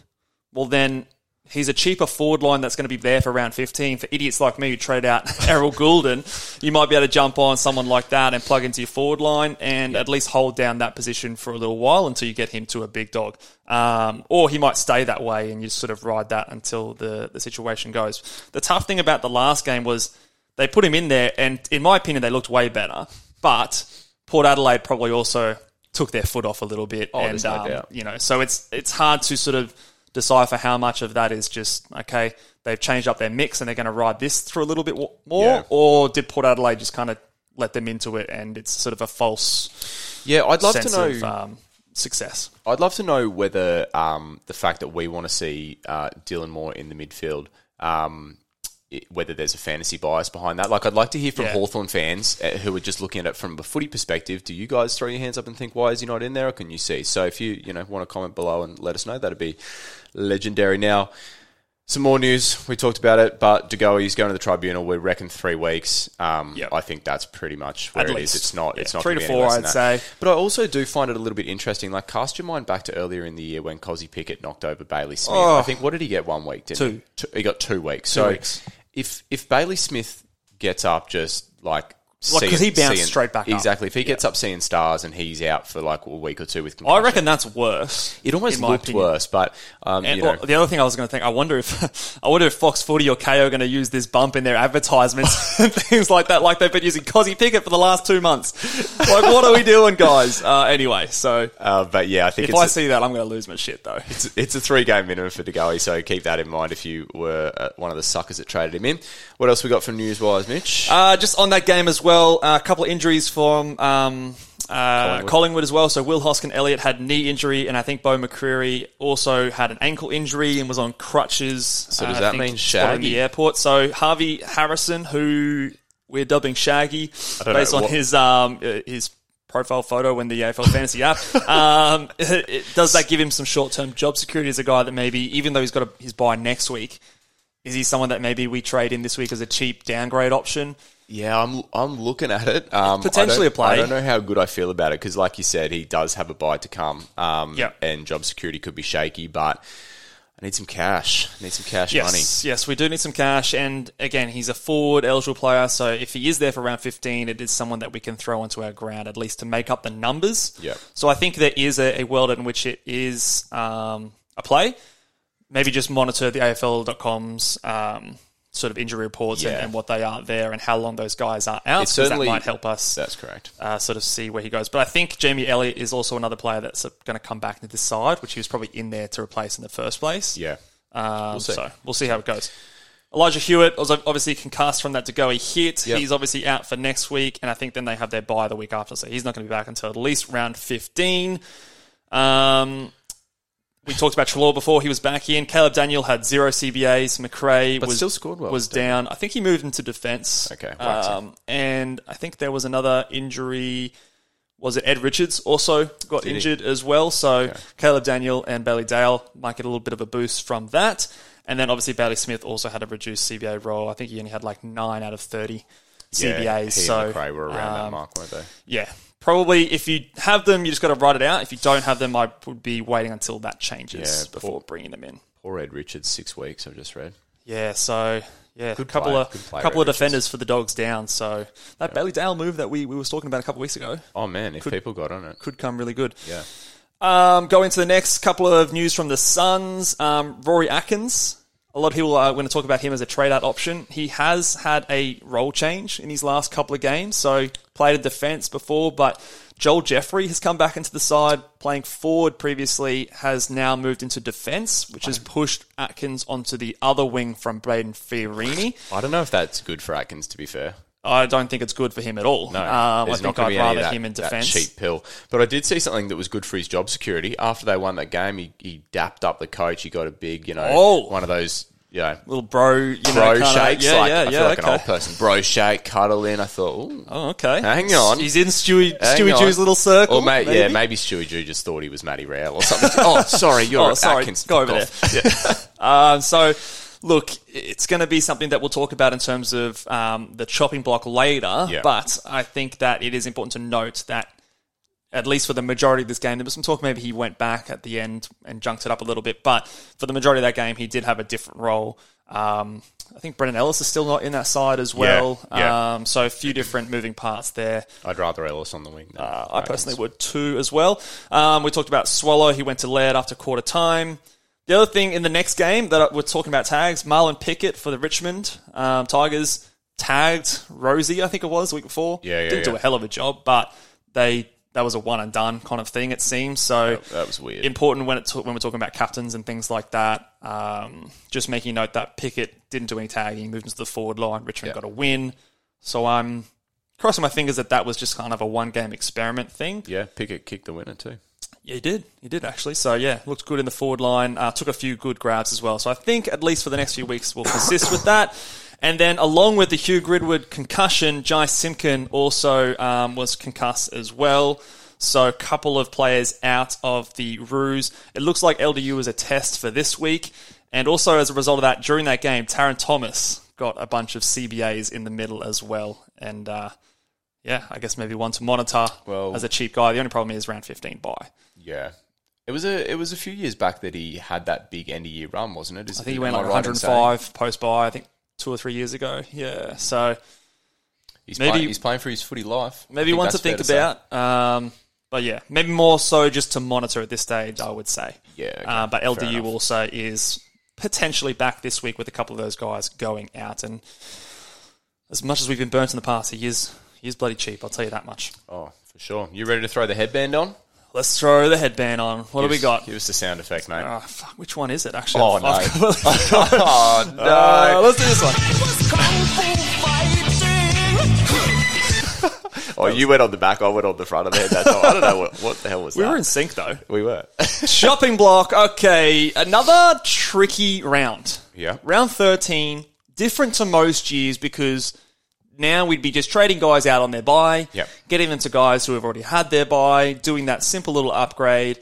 Speaker 1: well then he's a cheaper forward line that's going to be there for round 15. For idiots like me who trade out Errol Gulden, you might be able to jump on someone like that and plug into your forward line and at least hold down that position for a little while until you get him to a big dog. Um, or he might stay that way and you sort of ride that until the, the situation goes. The tough thing about the last game was they put him in there and in my opinion they looked way better. But Port Adelaide probably also took their foot off a little bit.
Speaker 2: Oh,
Speaker 1: and,
Speaker 2: no
Speaker 1: um, you know, so it's it's hard to sort of decipher how much of that is just okay. They've changed up their mix and they're going to ride this through a little bit more,
Speaker 2: Yeah.
Speaker 1: or did Port Adelaide just kind of let them into it and it's sort of a false
Speaker 2: Yeah, I'd love to know.
Speaker 1: of um, success.
Speaker 2: I'd love to know whether um, the fact that we want to see uh, Dylan Moore in the midfield, um, it- whether there's a fantasy bias behind that. Like, I'd like to hear from
Speaker 1: Yeah.
Speaker 2: Hawthorn fans uh, who are just looking at it from a footy perspective. Do you guys throw your hands up and think, why is he not in there, or can you see? So, if you you know want to comment below and let us know, that'd be legendary. Now. Some more news. We talked about it, but Goey's going to the tribunal. We reckon three weeks. Um,
Speaker 1: Yep.
Speaker 2: I think that's pretty much where
Speaker 1: At
Speaker 2: it
Speaker 1: least.
Speaker 2: is. It's not.
Speaker 1: Yeah,
Speaker 2: It's not
Speaker 1: three
Speaker 2: be
Speaker 1: four, I'd say.
Speaker 2: But I also do find it a little bit interesting. Like, cast your mind back to earlier in the year when Kozzy Pickett knocked over Bailey Smith.
Speaker 1: Oh.
Speaker 2: I think what did he get one week? Didn't
Speaker 1: Two.
Speaker 2: He? Two- He got two weeks. so
Speaker 1: weeks.
Speaker 2: if if Bailey Smith gets up just like.
Speaker 1: Like, 'cause he bounced
Speaker 2: seeing-
Speaker 1: straight back up.
Speaker 2: Exactly. If he gets up seeing stars and he's out for like a week or two with
Speaker 1: I reckon that's worse.
Speaker 2: it almost looked
Speaker 1: opinion.
Speaker 2: worse. But um,
Speaker 1: And
Speaker 2: you know,
Speaker 1: well, the other thing I was going to think, I wonder if I wonder if Fox Footy or KO are going to use this bump in their advertisements and things like that, like they've been using Kozzy Pickett for the last two months. Like, what are we doing, guys? Uh, anyway, so
Speaker 2: uh, but yeah, I think
Speaker 1: if I
Speaker 2: a-
Speaker 1: see that, I'm going to lose my shit though.
Speaker 2: It's, it's a three game minimum for De Goey, so keep that in mind if you were uh, one of the suckers that traded him in. What else we got from news wise, Mitch?
Speaker 1: Uh, just on that game as well, uh, a couple of injuries from um, uh,
Speaker 2: Collingwood.
Speaker 1: Collingwood. as well. So Will Hoskin Elliott had knee injury, and I think Beau McCreery also had an ankle injury and was on crutches. So
Speaker 2: does that mean Shaggy?
Speaker 1: the airport. So Harvey Harrison, who we're dubbing Shaggy, based
Speaker 2: know,
Speaker 1: on
Speaker 2: what-
Speaker 1: his um, uh, his profile photo in the AFL Fantasy app. Um, it- does that give him some short term job security as a guy that maybe, even though he's got a, his bye next week, is he someone that maybe we trade in this week as a cheap downgrade option?
Speaker 2: Yeah, I'm I'm looking at it. Um,
Speaker 1: Potentially a play.
Speaker 2: I don't know how good I feel about it because, like you said, he does have a bye to come. Um,
Speaker 1: Yeah.
Speaker 2: and job security could be shaky, but I need some cash. I need some cash money.
Speaker 1: Yes, yes, we do need some cash. And again, he's a forward eligible player, so if he is there for round 15, it is someone that we can throw into our ground at least to make up the numbers.
Speaker 2: Yep.
Speaker 1: So I think there is a, a world in which it is um, a play. Maybe just monitor the AFL.com's um, sort of injury reports and,
Speaker 2: Yeah.
Speaker 1: and what they are there and how long those guys are out.
Speaker 2: It
Speaker 1: 'cause that
Speaker 2: certainly-
Speaker 1: might help us
Speaker 2: That's correct.
Speaker 1: uh, sort of see where he goes. But I think Jamie Elliott is also another player that's going to come back into this side, which he was probably in there to replace in the first place.
Speaker 2: Yeah.
Speaker 1: Um,
Speaker 2: We'll see.
Speaker 1: So we'll see how it goes. Elijah Hewitt was obviously concussed from that De Goey. He hit.
Speaker 2: Yep.
Speaker 1: He's obviously out for next week, and I think then they have their bye the week after, so he's not going to be back until at least round 15. Um, we talked about Treloar before he was back in. Caleb Daniel had zero CBAs. Macrae
Speaker 2: But
Speaker 1: was
Speaker 2: still scored well,
Speaker 1: Was down. I think he moved into defence.
Speaker 2: Okay, right.
Speaker 1: Um, and I think there was another injury was it Ed Richards also got
Speaker 2: Did he?
Speaker 1: injured as well. So Caleb Daniel and Bailey Dale might get a little bit of a boost from that. And then obviously Bailey Smith also had a reduced CBA role. I think he only had like nine out of 30 CBAs.
Speaker 2: Yeah, he
Speaker 1: so
Speaker 2: Macrae were around that
Speaker 1: um,
Speaker 2: mark, weren't they?
Speaker 1: yeah, probably if you have them, you just got to write it out. If you don't have them, I would be waiting until that changes
Speaker 2: Yeah,
Speaker 1: before
Speaker 2: poor-
Speaker 1: bringing them in.
Speaker 2: Poor Ed Richards, six weeks. I've just read.
Speaker 1: Yeah, so yeah, a
Speaker 2: Good
Speaker 1: couple
Speaker 2: player,
Speaker 1: of
Speaker 2: good player,
Speaker 1: couple of
Speaker 2: Ed Richards.
Speaker 1: defenders for the dogs down. So that Bailey Dale move that we, we was talking about a couple of weeks ago
Speaker 2: Oh man, if
Speaker 1: Could-
Speaker 2: people got on it,
Speaker 1: could come really good.
Speaker 2: yeah.
Speaker 1: Um, go into the next couple of news from the Suns. Um, Rory Atkins. A lot of people are going to talk about him as a trade out option. He has had a role change in his last couple of games. So played a defense before, but Joel Jeffrey has come back into the side, playing forward previously, has now moved into defense, which has pushed Atkins onto the other wing from Braden Fiorini.
Speaker 2: I don't know if that's good for Atkins. To be fair,
Speaker 1: I don't think it's good for him at all.
Speaker 2: no,
Speaker 1: um, I think I'd rather
Speaker 2: that,
Speaker 1: him in defense.
Speaker 2: cheap pill. But I did see something that was good for his job security. After they won that game, he, he dapped up the coach. He got a big, you know,
Speaker 1: Oh.
Speaker 2: one of those, you know,
Speaker 1: Little bro, you know,
Speaker 2: bro
Speaker 1: kinda-
Speaker 2: shakes.
Speaker 1: Yeah,
Speaker 2: like,
Speaker 1: yeah,
Speaker 2: I
Speaker 1: yeah.
Speaker 2: feel like
Speaker 1: okay.
Speaker 2: an old person. Bro shake, cuddle in. I thought, ooh,
Speaker 1: Oh, okay.
Speaker 2: Hang on.
Speaker 1: He's in Stewie,
Speaker 2: Hang
Speaker 1: Stewie
Speaker 2: on.
Speaker 1: Dew's little circle.
Speaker 2: Or may, yeah, maybe Stewie Dew just thought he was Matty Rowell or something. oh, sorry, you're
Speaker 1: Oh, sorry.
Speaker 2: Atkins.
Speaker 1: Go over there.
Speaker 2: off.
Speaker 1: Um, so, look, it's going to be something that we'll talk about in terms of um, the chopping block later.
Speaker 2: Yeah.
Speaker 1: But I think that it is important to note that, at least for the majority of this game, there was some talk maybe he went back at the end and junked it up a little bit. But for the majority of that game, he did have a different role. Um, I think Brandon Ellis is still not in that side as well.
Speaker 2: yeah.
Speaker 1: Um, so a few different moving parts there.
Speaker 2: I'd rather Ellis on the wing.
Speaker 1: Uh, I personally would too as well. Um, we talked about Swallow. He went to lead after quarter time. The other thing in the next game that we're talking about tags, Marlon Pickett for the Richmond um, Tigers tagged Rosie, I think it was the week before.
Speaker 2: Yeah, yeah,
Speaker 1: Didn't do a hell of a job, but they that was a one and done kind of thing. It seems so.
Speaker 2: That was weird.
Speaker 1: Important when it when we're talking about captains and things like that. Um, just making note that Pickett didn't do any tagging, moved into the forward line. Richmond
Speaker 2: Yeah.
Speaker 1: got a win, so I'm crossing my fingers that that was just kind of a one game experiment thing.
Speaker 2: yeah, Pickett kicked the winner too.
Speaker 1: Yeah, he did. He did actually. So yeah, looked good in the forward line. Uh, took a few good grabs as well. So I think at least for the next few weeks we'll persist with that. And then along with the Hugh Greenwood concussion, Jy Simpkin also um, was concussed as well. So a couple of players out of the Roos. It looks like LDU was a test for this week. And also as a result of that, during that game, Tarryn Thomas got a bunch of CBAs in the middle as well. And uh, yeah, I guess maybe one to monitor
Speaker 2: Well-
Speaker 1: as a cheap guy. The only problem is round 15 bye.
Speaker 2: Yeah. It was a it was a few years back that he had that big end of year run, wasn't it? Is-
Speaker 1: I think he went like
Speaker 2: right
Speaker 1: 105 post bye. I think two or three years ago. Yeah, so
Speaker 2: He's
Speaker 1: maybe-
Speaker 2: playing, he's playing for his footy life.
Speaker 1: Maybe one to think about. Um, but yeah, maybe more so just to monitor at this stage. I would say.
Speaker 2: Yeah, okay.
Speaker 1: Uh, but LDU also is potentially back this week with a couple of those guys going out. And as much as we've been burnt in the past, he is he is bloody cheap. I'll tell you that much.
Speaker 2: Oh, for sure. You ready to throw the headband on?
Speaker 1: Let's throw the headband on. What do we got?
Speaker 2: Give us the sound effect, mate.
Speaker 1: Oh, fuck, which one is it? Actually,
Speaker 2: Oh, no. Oh, no.
Speaker 1: Uh, let's do this one.
Speaker 2: oh, you went on the back, I went on the front of the head. That's all. I don't know what, what the hell was
Speaker 1: We
Speaker 2: that.
Speaker 1: were in sync though.
Speaker 2: we were.
Speaker 1: Shopping block. Okay, another tricky round.
Speaker 2: Yeah.
Speaker 1: Round 13, different to most years because now we'd be just trading guys out on their bye,
Speaker 2: Yep.
Speaker 1: getting them to guys who have already had their bye, doing that simple little upgrade.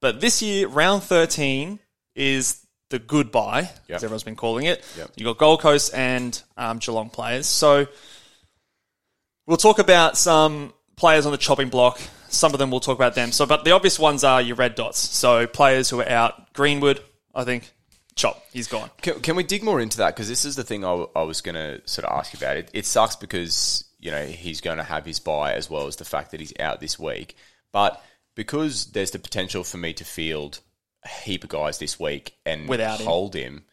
Speaker 1: But this year, round 13 is the good bye,
Speaker 2: Yep.
Speaker 1: as everyone's been calling it.
Speaker 2: Yep.
Speaker 1: you got Gold Coast and um, Geelong players. So we'll talk about some players on the chopping block. Some of them we'll talk about them. So, but the obvious ones are your red dots. So players who are out. Greenwood, I think, chop. He's gone.
Speaker 2: Can, can we dig more into that? Because this is the thing I, w- I was going to sort of ask you about. It, it sucks because you know he's going to have his bye as well as the fact that he's out this week. But because there's the potential for me to field a heap of guys this week and
Speaker 1: Without him.
Speaker 2: hold him,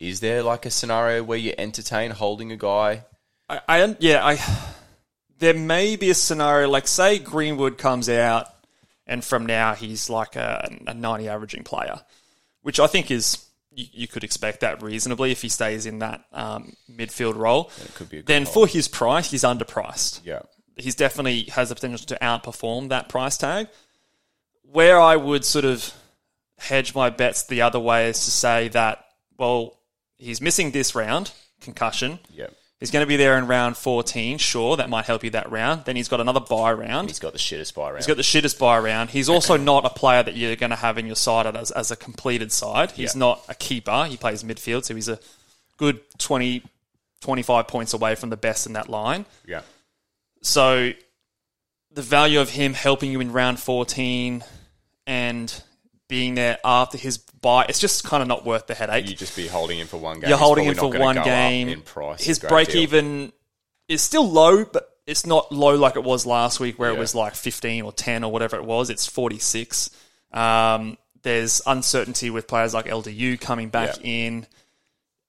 Speaker 2: is there like a scenario where you entertain holding a guy?
Speaker 1: I, I yeah, I there may be a scenario like say Greenwood comes out and from now he's like a, a 90 averaging player, which I think is you, you could expect that reasonably if he stays in that um, midfield role.
Speaker 2: it could be
Speaker 1: then
Speaker 2: hold.
Speaker 1: for his price, he's underpriced.
Speaker 2: Yeah.
Speaker 1: he's definitely has the potential to outperform that price tag. Where I would sort of hedge my bets the other way is to say that, well, he's missing this round, concussion.
Speaker 2: Yeah.
Speaker 1: He's going to be there in round 14. Sure, that might help you that round. Then he's got another bye round.
Speaker 2: He's got the shittest bye round.
Speaker 1: He's got the shittest bye round. He's also not a player that you're going to have in your side as, as a completed side. He's
Speaker 2: Yeah.
Speaker 1: not a keeper. He plays midfield, so he's a good 20, 25 points away from the best in that line.
Speaker 2: yeah.
Speaker 1: So the value of him helping you in round 14 and being there after his bye, it's just kind of not worth the headache.
Speaker 2: You just be holding him for one game.
Speaker 1: You're holding him for one
Speaker 2: gonna go up
Speaker 1: game.
Speaker 2: In price,
Speaker 1: His break
Speaker 2: deal.
Speaker 1: even is still low, but it's not low like it was last week, where it was like 15 or 10 or whatever it was. It's 46. Um, there's uncertainty with players like LDU coming back
Speaker 2: Yeah.
Speaker 1: in.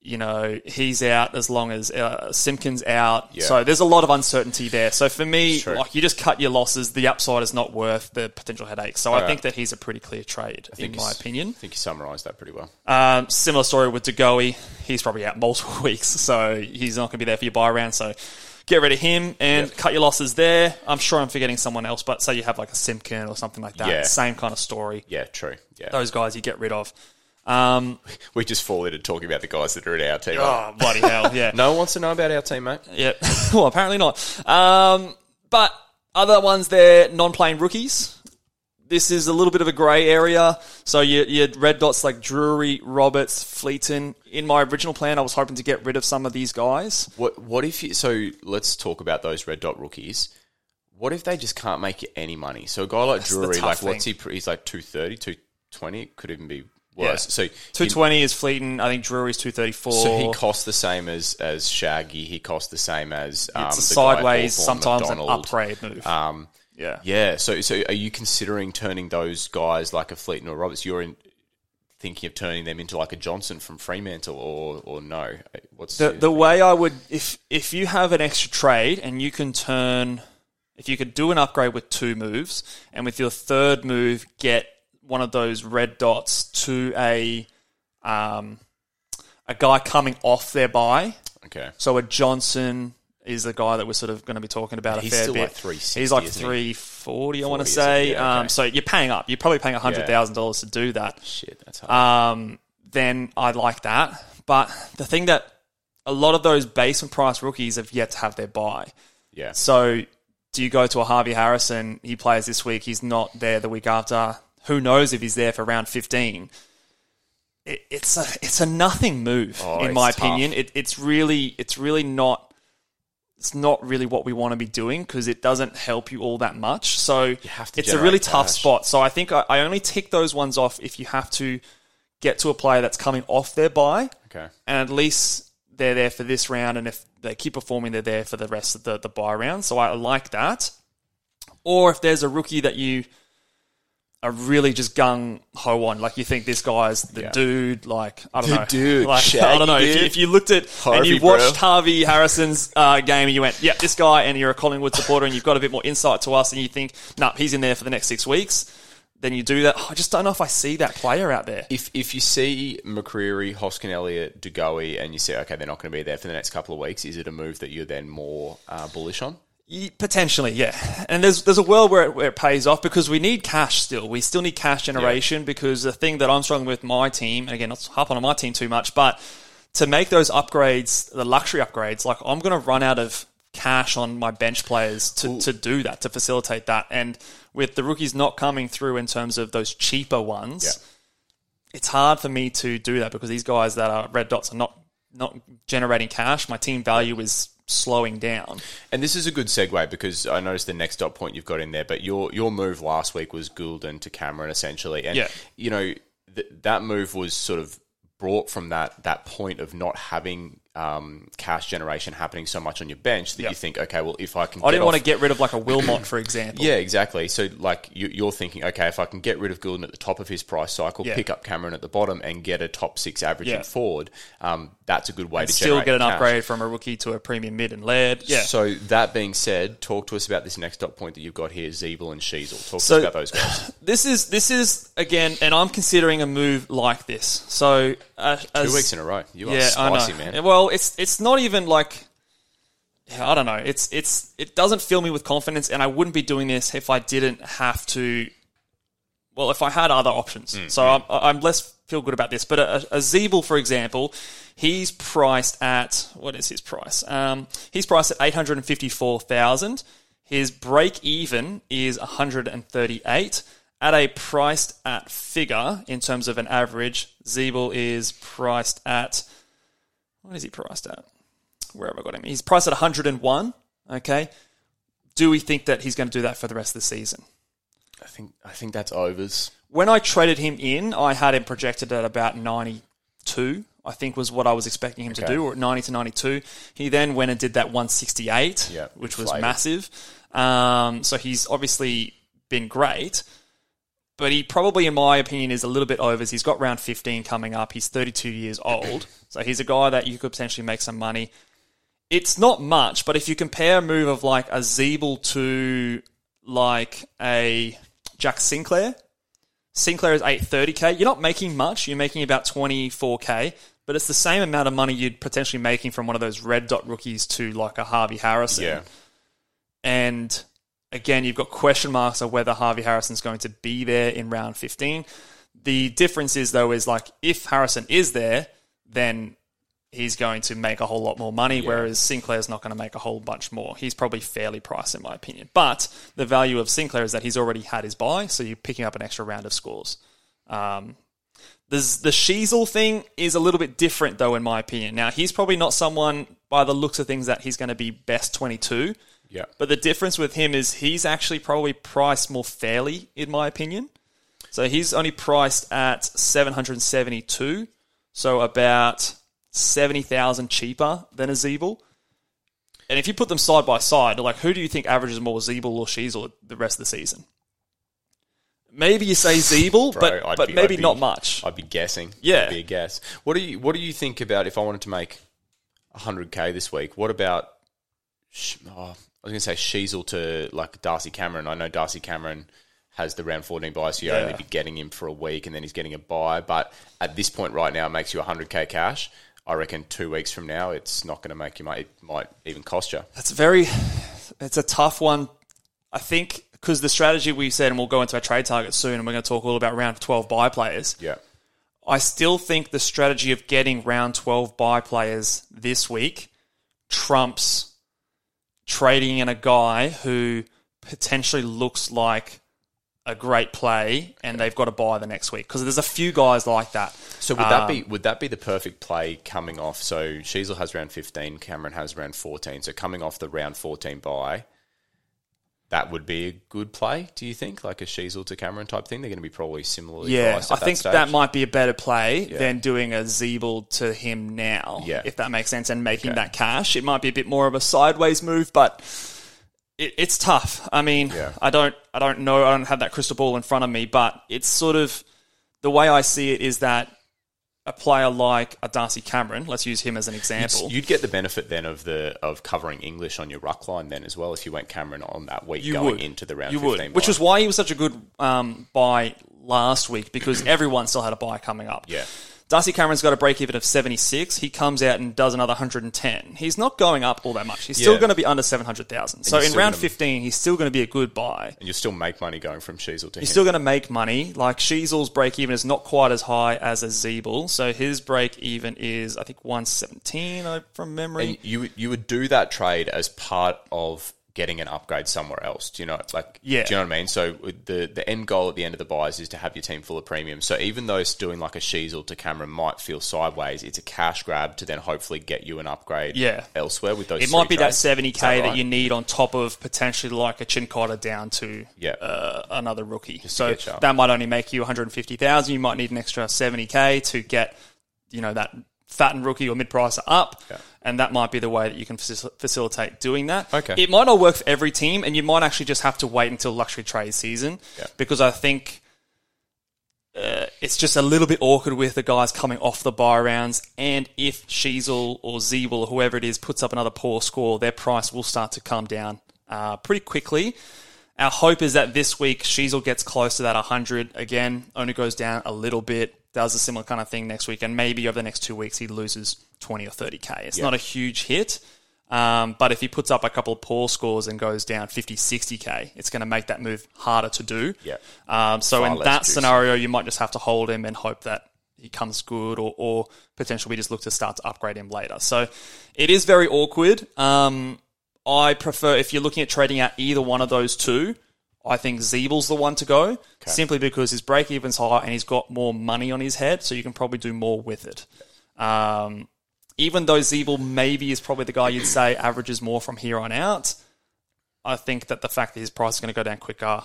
Speaker 1: You know, he's out as long as uh, Simpkins out.
Speaker 2: Yeah.
Speaker 1: So there's a lot of uncertainty there. So for me, like you just cut your losses. The upside is not worth the potential headache. So I
Speaker 2: Yeah.
Speaker 1: think that he's a pretty clear trade,
Speaker 2: I
Speaker 1: in my opinion.
Speaker 2: I think you summarised that pretty well.
Speaker 1: Um, similar story with De Goey. He's probably out multiple weeks, so he's not going to be there for your bye round. So get rid of him and
Speaker 2: Yep.
Speaker 1: cut your losses there. I'm sure I'm forgetting someone else, but say you have like a Simpkin or something like that.
Speaker 2: Yeah.
Speaker 1: Same kind of story.
Speaker 2: Yeah, true. Yeah.
Speaker 1: Those guys you get rid of. Um,
Speaker 2: we just fall into talking about the guys that are in our team.
Speaker 1: oh, bloody hell. Yeah.
Speaker 2: No one wants to know about our team, mate.
Speaker 1: Yeah. well, apparently not. Um, but other ones there, non-playing rookies. This is a little bit of a grey area. So your, your red dots like Drury, Roberts, Fleeton. In my original plan, I was hoping to get rid of some of these guys.
Speaker 2: What What if you? So let's talk about those red dot rookies. What if they just can't make any money? So a guy like
Speaker 1: That's
Speaker 2: Drury, like what's he? He's like 230, 220. Could even be worse. So he-
Speaker 1: 220 is Fleeton. I think Drury's 234.
Speaker 2: So he costs the same as as Shaggy. He costs the same as um,
Speaker 1: it's sideways, sometimes an upgrade move.
Speaker 2: Um,
Speaker 1: yeah.
Speaker 2: yeah. So so are you considering turning those guys like a Fleeton or Roberts? You're in, thinking of turning them into like a Johnson from Fremantle, or or no? What's
Speaker 1: The, the way I would, if if you have an extra trade and you can turn, if you could do an upgrade with two moves, and with your third move get one of those red dots to a um, a guy coming off their bye.
Speaker 2: okay.
Speaker 1: So a Johnson is the guy that we're sort of going to be talking about
Speaker 2: He's
Speaker 1: a fair bit.
Speaker 2: like 360,
Speaker 1: He's like three forty, I want to say.
Speaker 2: Yeah,
Speaker 1: um, so you're paying up. You're probably paying hundred thousand dollars to do that
Speaker 2: Shit, that's hard.
Speaker 1: um, then I like that. But the thing that a lot of those basement price rookies have yet to have their bye.
Speaker 2: yeah.
Speaker 1: So do you go to a Harvey Harrison? He plays this week. He's not there the week after. Who knows if he's there for round fifteen? It, it's a it's a nothing move
Speaker 2: Oh,
Speaker 1: in my
Speaker 2: tough.
Speaker 1: opinion. It, it's really it's really not. It's not really what we want to be doing because it doesn't help you all that much. So it's a really
Speaker 2: generate
Speaker 1: tough spot. So I think I, I only tick those ones off if you have to get to a player that's coming off their bye,
Speaker 2: Okay.
Speaker 1: and at least they're there for this round. And if they keep performing, they're there for the rest of the the bye round. So I like that. Or if there's a rookie that you are really just gung ho on, like you think this guy's the
Speaker 2: Yeah.
Speaker 1: dude, like I don't
Speaker 2: The
Speaker 1: know,
Speaker 2: dude,
Speaker 1: like I don't know. If you, if you looked at and you watched
Speaker 2: bro.
Speaker 1: Harvey Harrison's uh, game and you went, "Yep, this guy," and you're a Collingwood supporter and you've got a bit more insight to us, and you think, "Nah, he's in there for the next six weeks." Then you do that. I just don't know if I see that player out there.
Speaker 2: If if you see McCreery, Hoskin Elliott, De Goey, and you say, okay, they're not going to be there for the next couple of weeks, is it a move that you're then more uh, bullish on?
Speaker 1: Potentially, yeah. And there's there's a world where it, where it pays off because we need cash still. We still need cash generation because the thing that I'm struggling with my team, and again, not harp on my team too much, but to make those upgrades, the luxury upgrades, like I'm going to run out of cash on my bench players to, to do that, to facilitate that. And with the rookies not coming through in terms of those cheaper ones,
Speaker 2: Yeah.
Speaker 1: it's hard for me to do that because these guys that are red dots are not not generating cash. My team value is slowing down.
Speaker 2: And this is a good segue because I noticed the next dot point you've got in there, but your your move last week was Gulden to Cameron essentially, and
Speaker 1: Yeah.
Speaker 2: you know th- that move was sort of brought from that that point of not having um, cash generation happening so much on your bench that
Speaker 1: Yeah.
Speaker 2: you think, okay, well, if I can,
Speaker 1: I didn't
Speaker 2: get
Speaker 1: want to get rid of like a Wilmot, for example.
Speaker 2: Yeah, exactly. So, like, you, you're thinking, okay, if I can get rid of Gulden at the top of his price cycle,
Speaker 1: Yeah.
Speaker 2: pick up Cameron at the bottom, and get a top six averaging
Speaker 1: Yeah.
Speaker 2: forward, um, that's a good way
Speaker 1: and
Speaker 2: to
Speaker 1: still get an
Speaker 2: cash.
Speaker 1: upgrade from a rookie to a premium mid and lead. Yeah.
Speaker 2: So, that being said, talk to us about this next dot point that you've got here, Ziebell and Sheezel. Talk
Speaker 1: So-
Speaker 2: to us about those guys.
Speaker 1: this is this is again, and I'm considering a move like this. So uh,
Speaker 2: Two
Speaker 1: as-
Speaker 2: weeks in a row. You are
Speaker 1: yeah,
Speaker 2: spicy, man.
Speaker 1: Well, it's it's not even like I don't know. It's it's it doesn't fill me with confidence, and I wouldn't be doing this if I didn't have to. Well, if I had other options,
Speaker 2: Mm,
Speaker 1: so I'm, I'm less feel good about this. But a, a Ziebell, for example, he's priced at what is his price? Um, he's priced at eight hundred and fifty-four thousand. His break even is one hundred and thirty-eight. At a priced at figure in terms of an average, Ziebell is priced at what is he priced at? Where have I got him? He's priced at 101. Okay. Do we think that he's going to do that for the rest of the season?
Speaker 2: I think I think that's overs.
Speaker 1: When I traded him in, I had him projected at about 92. I think was what I was expecting him to do, or 90 to 92. He then went and did that 168,
Speaker 2: Yeah,
Speaker 1: which was massive. Um, so he's obviously been great, but he probably, in my opinion, is a little bit overs. He's got round 15 coming up. He's 32 years old, so he's a guy that you could potentially make some money. It's not much, but if you compare a move of like a Ziebell to like a Jack Sinclair, Sinclair is 830k. You're not making much. You're making about 24k, but it's the same amount of money you'd potentially making from one of those red dot rookies to like a Harvey Harrison.
Speaker 2: Yeah.
Speaker 1: And again, you've got question marks of whether Harvey Harrison's going to be there in round 15. The difference is, though, is like if Harrison is there, then he's going to make a whole lot more money, whereas Sinclair's not going to make a whole bunch more. He's probably fairly priced, in my opinion. But the value of Sinclair is that he's already had his bye, so you're picking up an extra round of scores. Um, the, the Sheezel thing is a little bit different, though, in my opinion. Now, he's probably not someone, by the looks of things, that he's going to be best 22.
Speaker 2: Yeah.
Speaker 1: But the difference with him is he's actually probably priced more fairly, in my opinion. So he's only priced at 772, so about 70,000 cheaper than a Ziebell. And if you put them side by side, like who do you think averages more, Ziebell or Sheezel the rest of the season? Maybe you say Ziebell,
Speaker 2: Bro,
Speaker 1: but
Speaker 2: I'd
Speaker 1: but
Speaker 2: be-
Speaker 1: maybe
Speaker 2: be-
Speaker 1: not much.
Speaker 2: I'd be guessing.
Speaker 1: Yeah.
Speaker 2: It'd be a guess. What do you What do you think about if I wanted to make 100k this week? What about? Oh, I was going to say Sheezel to like Darcy Cameron. I know Darcy Cameron has the round 14 bye, so you
Speaker 1: Yeah.
Speaker 2: only be getting him for a week, and then he's getting a bye. But at this point right now, it makes you 100k cash. I reckon two weeks from now, it's not going to make you money. It might even cost you.
Speaker 1: That's very, it's a tough one. I think because the strategy we said, and we'll go into our trade target soon, and we're going to talk all about round 12 bye players.
Speaker 2: Yeah.
Speaker 1: I still think the strategy of getting round 12 bye players this week trumps trading in a guy who potentially looks like a great play and they've got to buy the next week because there's a few guys like that.
Speaker 2: So would that
Speaker 1: Um,
Speaker 2: be would that be the perfect play coming off? So Sheezel has round fifteen, Cameron has round fourteen. So coming off the round fourteen bye, that would be a good play. Do you think, like a Sheezel to Cameron type thing? They're going to be probably similarly
Speaker 1: Yeah,
Speaker 2: priced.
Speaker 1: I
Speaker 2: At
Speaker 1: think
Speaker 2: stage.
Speaker 1: that might be a better play than doing a Ziebell to him now.
Speaker 2: Yeah.
Speaker 1: If that makes sense, and making
Speaker 2: Okay.
Speaker 1: that cash. It might be a bit more of a sideways move, but it, it's tough. I mean,
Speaker 2: Yeah.
Speaker 1: I don't, I don't know. I don't have that crystal ball in front of me, but it's sort of the way I see it is that a player like a Darcy Cameron, let's use him as an example.
Speaker 2: You'd get the benefit then of the of covering English on your ruck line then as well if you went Cameron on that week
Speaker 1: you
Speaker 2: going
Speaker 1: would
Speaker 2: into the round
Speaker 1: you
Speaker 2: 15
Speaker 1: would, which was why he was such a good um, buy last week because everyone still had a bye coming up.
Speaker 2: Yeah.
Speaker 1: Darcy Cameron's got a break even of 76. He comes out and does another 110. He's not going up all that much. He's still
Speaker 2: Yeah.
Speaker 1: going to be under 700,000. So in round
Speaker 2: gonna-
Speaker 1: 15, he's still going to be a good buy.
Speaker 2: and you'll still make money going from Sheezel to him.
Speaker 1: He's
Speaker 2: him.
Speaker 1: still going to make money. Like Sheezel's break even is not quite as high as a Ziebell. So his break even is, I think, 117 uh, from memory.
Speaker 2: And you you would do that trade as part of getting an upgrade somewhere else. Do you know? Like,
Speaker 1: Yeah.
Speaker 2: Do you know what I mean? So the the end goal at the end of the byes is to have your team full of premium. So even though it's doing like a Sheezel to Cameron might feel sideways, it's a cash grab to then hopefully get you an upgrade.
Speaker 1: Yeah.
Speaker 2: elsewhere with those.
Speaker 1: it might be that 70k that,
Speaker 2: right?
Speaker 1: you need on top of potentially like a Chincotta down to
Speaker 2: Yeah.
Speaker 1: uh, another rookie.
Speaker 2: to
Speaker 1: So that might only make you 150,000. You might need an extra 70k to get, you know, that fattened rookie or mid pricer up.
Speaker 2: Yeah.
Speaker 1: And that might be the way that you can facil- facilitate doing that.
Speaker 2: Okay.
Speaker 1: It might not work for every team, and you might actually just have to wait until luxury trade season
Speaker 2: Yeah.
Speaker 1: because I think uh, it's just a little bit awkward with the guys coming off the bye rounds. And if Sheezel or Ziebell or whoever it is puts up another poor score, their price will start to come down uh, pretty quickly. Our hope is that this week Sheezel gets close to that 100 again, only goes down a little bit, does a similar kind of thing next week, and maybe over the next two weeks he loses 20 or 30k. It's not a huge hit. Um, but if he puts up a couple of poor scores and goes down 50, 60k, it's going to make that move harder to do.
Speaker 2: Yeah.
Speaker 1: Um, so
Speaker 2: Far
Speaker 1: in that
Speaker 2: juicy.
Speaker 1: scenario, you might just have to hold him and hope that he comes good, or, or potentially we just look to start to upgrade him later. So it is very awkward. Um, I prefer if you're looking at trading out either one of those two. I think Ziebell's the one to go, simply because his break even's high and he's got more money on his head, so you can probably do more with it. Um, even though Ziebell maybe is probably the guy you'd say averages more from here on out, I think that the fact that his price is going to go down quicker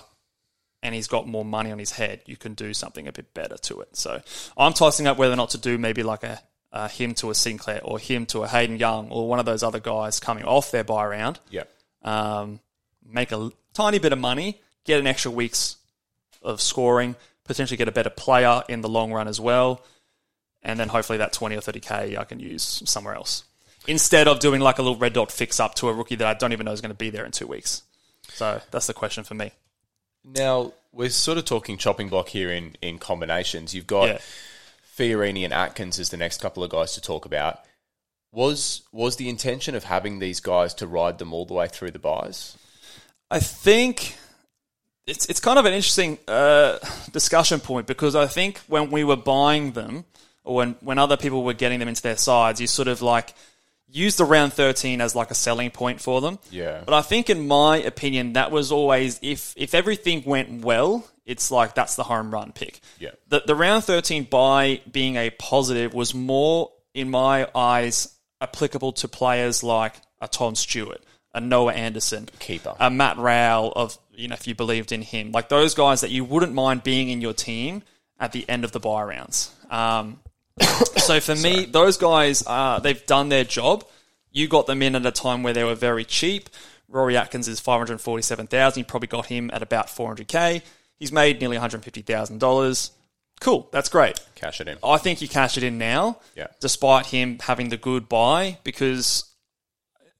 Speaker 1: and he's got more money on his head, you can do something a bit better to it. So I'm tossing up whether or not to do maybe like a, a him to a Sinclair or him to a Hayden Young or one of those other guys coming off their bye round.
Speaker 2: Yeah.
Speaker 1: Um, make a tiny bit of money, get an extra week's of scoring, potentially get a better player in the long run as well, and then hopefully that 20 or 30k I can use somewhere else. Instead of doing like a little red dot fix up to a rookie that I don't even know is going to be there in two weeks. So that's the question for me.
Speaker 2: Now we're sort of talking chopping block here in in combinations. You've got
Speaker 1: Yeah.
Speaker 2: Fiorini and Atkins as the next couple of guys to talk about. Was was the intention of having these guys to ride them all the way through the byes?
Speaker 1: I think it's it's kind of an interesting uh, discussion point because I think when we were buying them, or when when other people were getting them into their sides, you sort of like used the round thirteen as like a selling point for them.
Speaker 2: Yeah.
Speaker 1: But I think, in my opinion, that was always if if everything went well, it's like that's the home run pick.
Speaker 2: Yeah.
Speaker 1: The the round thirteen bye being a positive was more, in my eyes, applicable to players like a Tom Stewart, a Noah Anderson,
Speaker 2: Keeper.
Speaker 1: a Matt Rowell of you know if you believed in him, like those guys that you wouldn't mind being in your team at the end of the bye rounds. Um, so for me, those guys, uh, they've done their job. You got them in at a time where they were very cheap. Rory Atkins is five hundred forty-seven thousand. You probably got him at about four hundred k. He's made nearly one hundred fifty thousand dollars. Cool, that's great.
Speaker 2: Cash it in.
Speaker 1: I think you cash it in now,
Speaker 2: Yeah.
Speaker 1: despite him having the good buy, because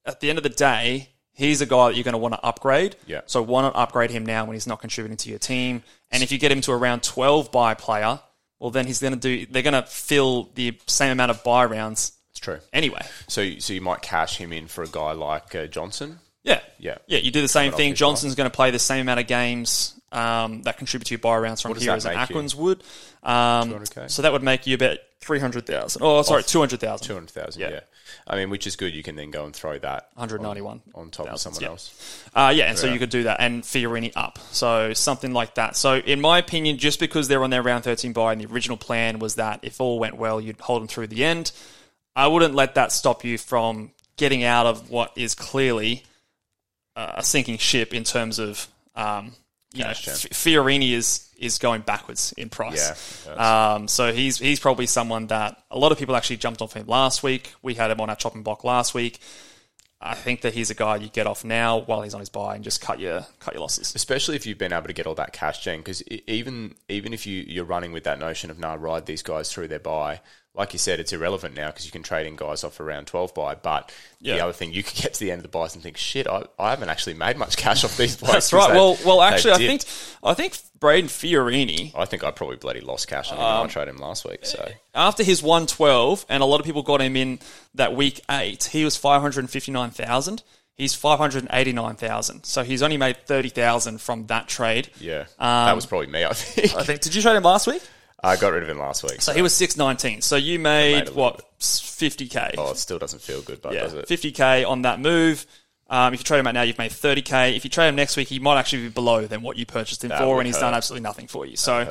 Speaker 1: at the end of the day, he's a guy that you're going to want to upgrade.
Speaker 2: Yeah.
Speaker 1: So why not upgrade him now when he's not contributing to your team? And if you get him to around 12 bye player, well, then he's going to do. They're going to fill the same amount of bye rounds
Speaker 2: It's true.
Speaker 1: anyway.
Speaker 2: So so you might cash him in for a guy like uh, Johnson.
Speaker 1: Yeah.
Speaker 2: Yeah.
Speaker 1: Yeah. You do the same thing. Johnson's going to play the same amount of games um, that contribute to your bye rounds from here as an
Speaker 2: make
Speaker 1: would. Um, so that would make you about 300,000. Oh, sorry, 200,000.
Speaker 2: Two hundred thousand.
Speaker 1: Yeah.
Speaker 2: Yeah. I mean, which is good. You can then go and throw that
Speaker 1: 191
Speaker 2: on, on top of someone
Speaker 1: yeah.
Speaker 2: else.
Speaker 1: Uh, yeah, and so you could do that, and Fiorini up. So something like that. So in my opinion, just because they're on their round 13 bye, and the original plan was that if all went well, you'd hold them through the end, I wouldn't let that stop you from getting out of what is clearly a sinking ship in terms of, um, you
Speaker 2: Cash
Speaker 1: know. F- Fiorini is is going backwards in price.
Speaker 2: Yeah,
Speaker 1: Um, so he's he's probably someone that a lot of people actually jumped off him last week. We had him on our chopping block last week. I think that he's a guy you get off now while he's on his bye and just cut your cut your losses.
Speaker 2: especially if you've been able to get all that cash gen because even even if you you're running with that notion of nah ride these guys through their bye like you said it's irrelevant now because you can trade in guys off around 12 bye but the other thing you can get to the end of the byes and think shit I, I haven't actually made much cash off these byes
Speaker 1: That's right.
Speaker 2: they-
Speaker 1: well, well, actually, I think. I think Braden Fiorini
Speaker 2: I think I probably bloody lost cash on him
Speaker 1: Um,
Speaker 2: when I traded him last week so
Speaker 1: after his 112, and a lot of people got him in that week eight. He was 559,000. He's 589,000. So he's only made 30,000 from that trade.
Speaker 2: yeah
Speaker 1: Um,
Speaker 2: that was probably me I think
Speaker 1: I think. Did you trade him last week?
Speaker 2: I got rid of him last week
Speaker 1: So he was 619. So you made,
Speaker 2: made
Speaker 1: what 50k?
Speaker 2: oh it still doesn't feel good but
Speaker 1: yeah,
Speaker 2: does it
Speaker 1: 50k on that move. Um, if you trade him out now, you've made 30k. If you trade him next week, he might actually be below than what you purchased him
Speaker 2: That
Speaker 1: for, and he's done absolutely nothing for you. So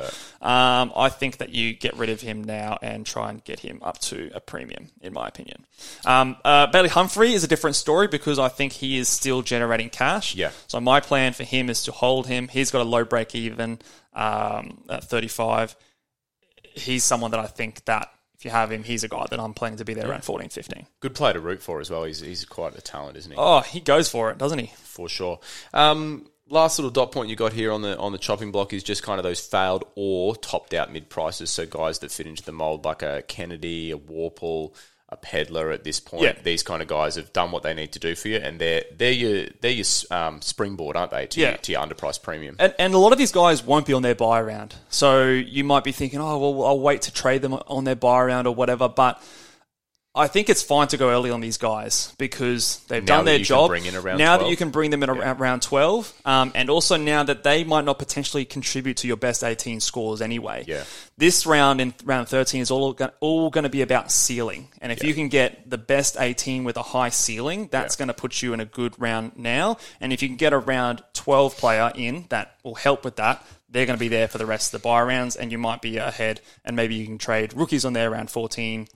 Speaker 1: um, I think that you get rid of him now and try and get him up to a premium, in my opinion. Um, uh, Bailey Humphrey is a different story because I think he is still generating cash.
Speaker 2: Yeah.
Speaker 1: So my plan for him is to hold him. He's got a low break even um, at 35. He's someone that I think that if you have him, he's a guy that I'm planning to be there around 14, 15.
Speaker 2: good player to root for as well he's, he's quite a talent isn't he
Speaker 1: Oh, he goes for it, doesn't he?
Speaker 2: for sure. Um, last little dot point you got here on the on the chopping block is just kind of those failed or topped out mid prices. So guys that fit into the mold, like a Kennedy, a Worpel, a Peddler. At this point,
Speaker 1: Yeah.
Speaker 2: these kind of guys have done what they need to do for you, and they're they're your they're your um, springboard, aren't they? To,
Speaker 1: Yeah.
Speaker 2: your, to your underpriced premium.
Speaker 1: And, and a lot of these guys won't be on their bye round. So you might be thinking, oh, well, I'll wait to trade them on their bye round or whatever. But I think it's fine to go early on these guys because they've
Speaker 2: Now
Speaker 1: done their job.
Speaker 2: bring in around
Speaker 1: now
Speaker 2: 12.
Speaker 1: that you can bring them in around 12, um, and also now that they might not potentially contribute to your best 18 scores anyway.
Speaker 2: Yeah.
Speaker 1: This round in round 13 is all, go- all going to be about ceiling. And if you can get the best 18 with a high ceiling, that's
Speaker 2: Yeah.
Speaker 1: going to put you in a good round now. And if you can get a round 12 player in, that will help with that. They're going to be there for the rest of the bye rounds, and you might be ahead. And maybe you can trade rookies on there around 14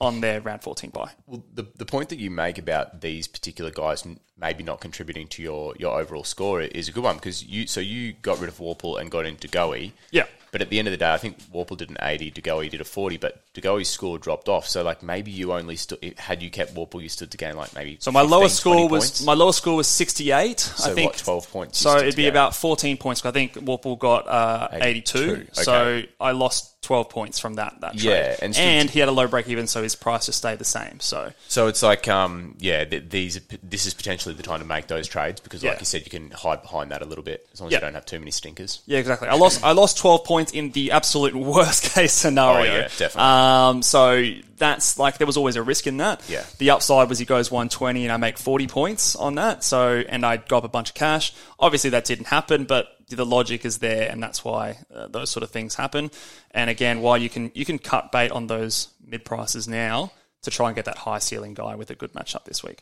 Speaker 1: on their round 14 buy.
Speaker 2: Well, the the point that you make about these particular guys maybe not contributing to your, your overall score is a good one because you so you got rid of Worpel and got into Goey.
Speaker 1: Yeah.
Speaker 2: But at the end of the day, I think Worpel did an 80, De Goey did a 40, but De Goey's score dropped off. So, like, maybe you only stood, had you kept Worpel, you stood to gain, like, maybe.
Speaker 1: So my
Speaker 2: 15,
Speaker 1: lowest score was
Speaker 2: points.
Speaker 1: my lowest score was 68.
Speaker 2: So
Speaker 1: I think
Speaker 2: what, 12 points
Speaker 1: So it'd be about 14 points. I think Worpel got uh, 82.
Speaker 2: 82,
Speaker 1: So. I lost 12 points from that that trade.
Speaker 2: Yeah, and
Speaker 1: and, he had a low break even, so his price just stayed the same. So
Speaker 2: So it's like, um, yeah, th- these are, this is potentially the time to make those trades because, like
Speaker 1: Yeah.
Speaker 2: you said, you can hide behind that a little bit as long as
Speaker 1: Yeah.
Speaker 2: you don't have too many stinkers.
Speaker 1: yeah, exactly. I lost I lost 12 points in the absolute worst case scenario.
Speaker 2: Oh, yeah, definitely.
Speaker 1: Um, so that's like there was always a risk in that.
Speaker 2: Yeah.
Speaker 1: The upside was he goes 120 and I make 40 points on that. So and I drop a bunch of cash. Obviously that didn't happen, but the logic is there, and that's why uh, those sort of things happen. And again, why you can you can cut bait on those mid prices now to try and get that high ceiling guy with a good matchup this week.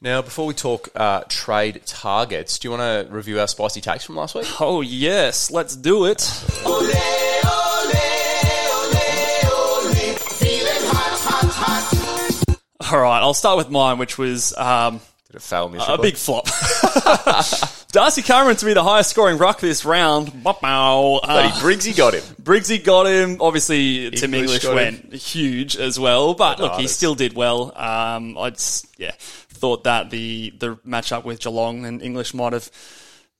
Speaker 2: Now, before we talk uh, trade targets, do you want to review our spicy takes from last week?
Speaker 1: Oh yes, let's do it. All right, I'll start with mine, which was um,
Speaker 2: Did it fail
Speaker 1: a big flop. Darcy Cameron to be the highest scoring ruck this round.
Speaker 2: Bloody
Speaker 1: Uh,
Speaker 2: Briggsy got him.
Speaker 1: Briggsy got him. Obviously, Tim
Speaker 2: English
Speaker 1: English
Speaker 2: got
Speaker 1: went huge as well, but look, he still did well. Um, I just yeah thought that the the matchup with Geelong and English might have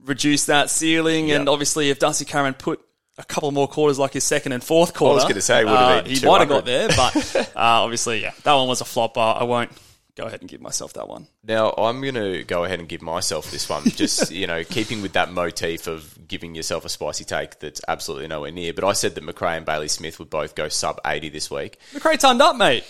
Speaker 1: reduced that ceiling, and obviously, if Darcy Cameron put a couple more quarters like his second and fourth quarter, I was
Speaker 2: gonna say, would have
Speaker 1: uh, he might have got there, but uh, obviously, yeah, that one was a flop. I won't go ahead and give myself that one.
Speaker 2: Now, I'm going to go ahead and give myself this one, just, you know, keeping with that motif of giving yourself a spicy take that's absolutely nowhere near. But I said that Macrae and Bailey Smith would both go sub 80 this week.
Speaker 1: Macrae turned up, mate.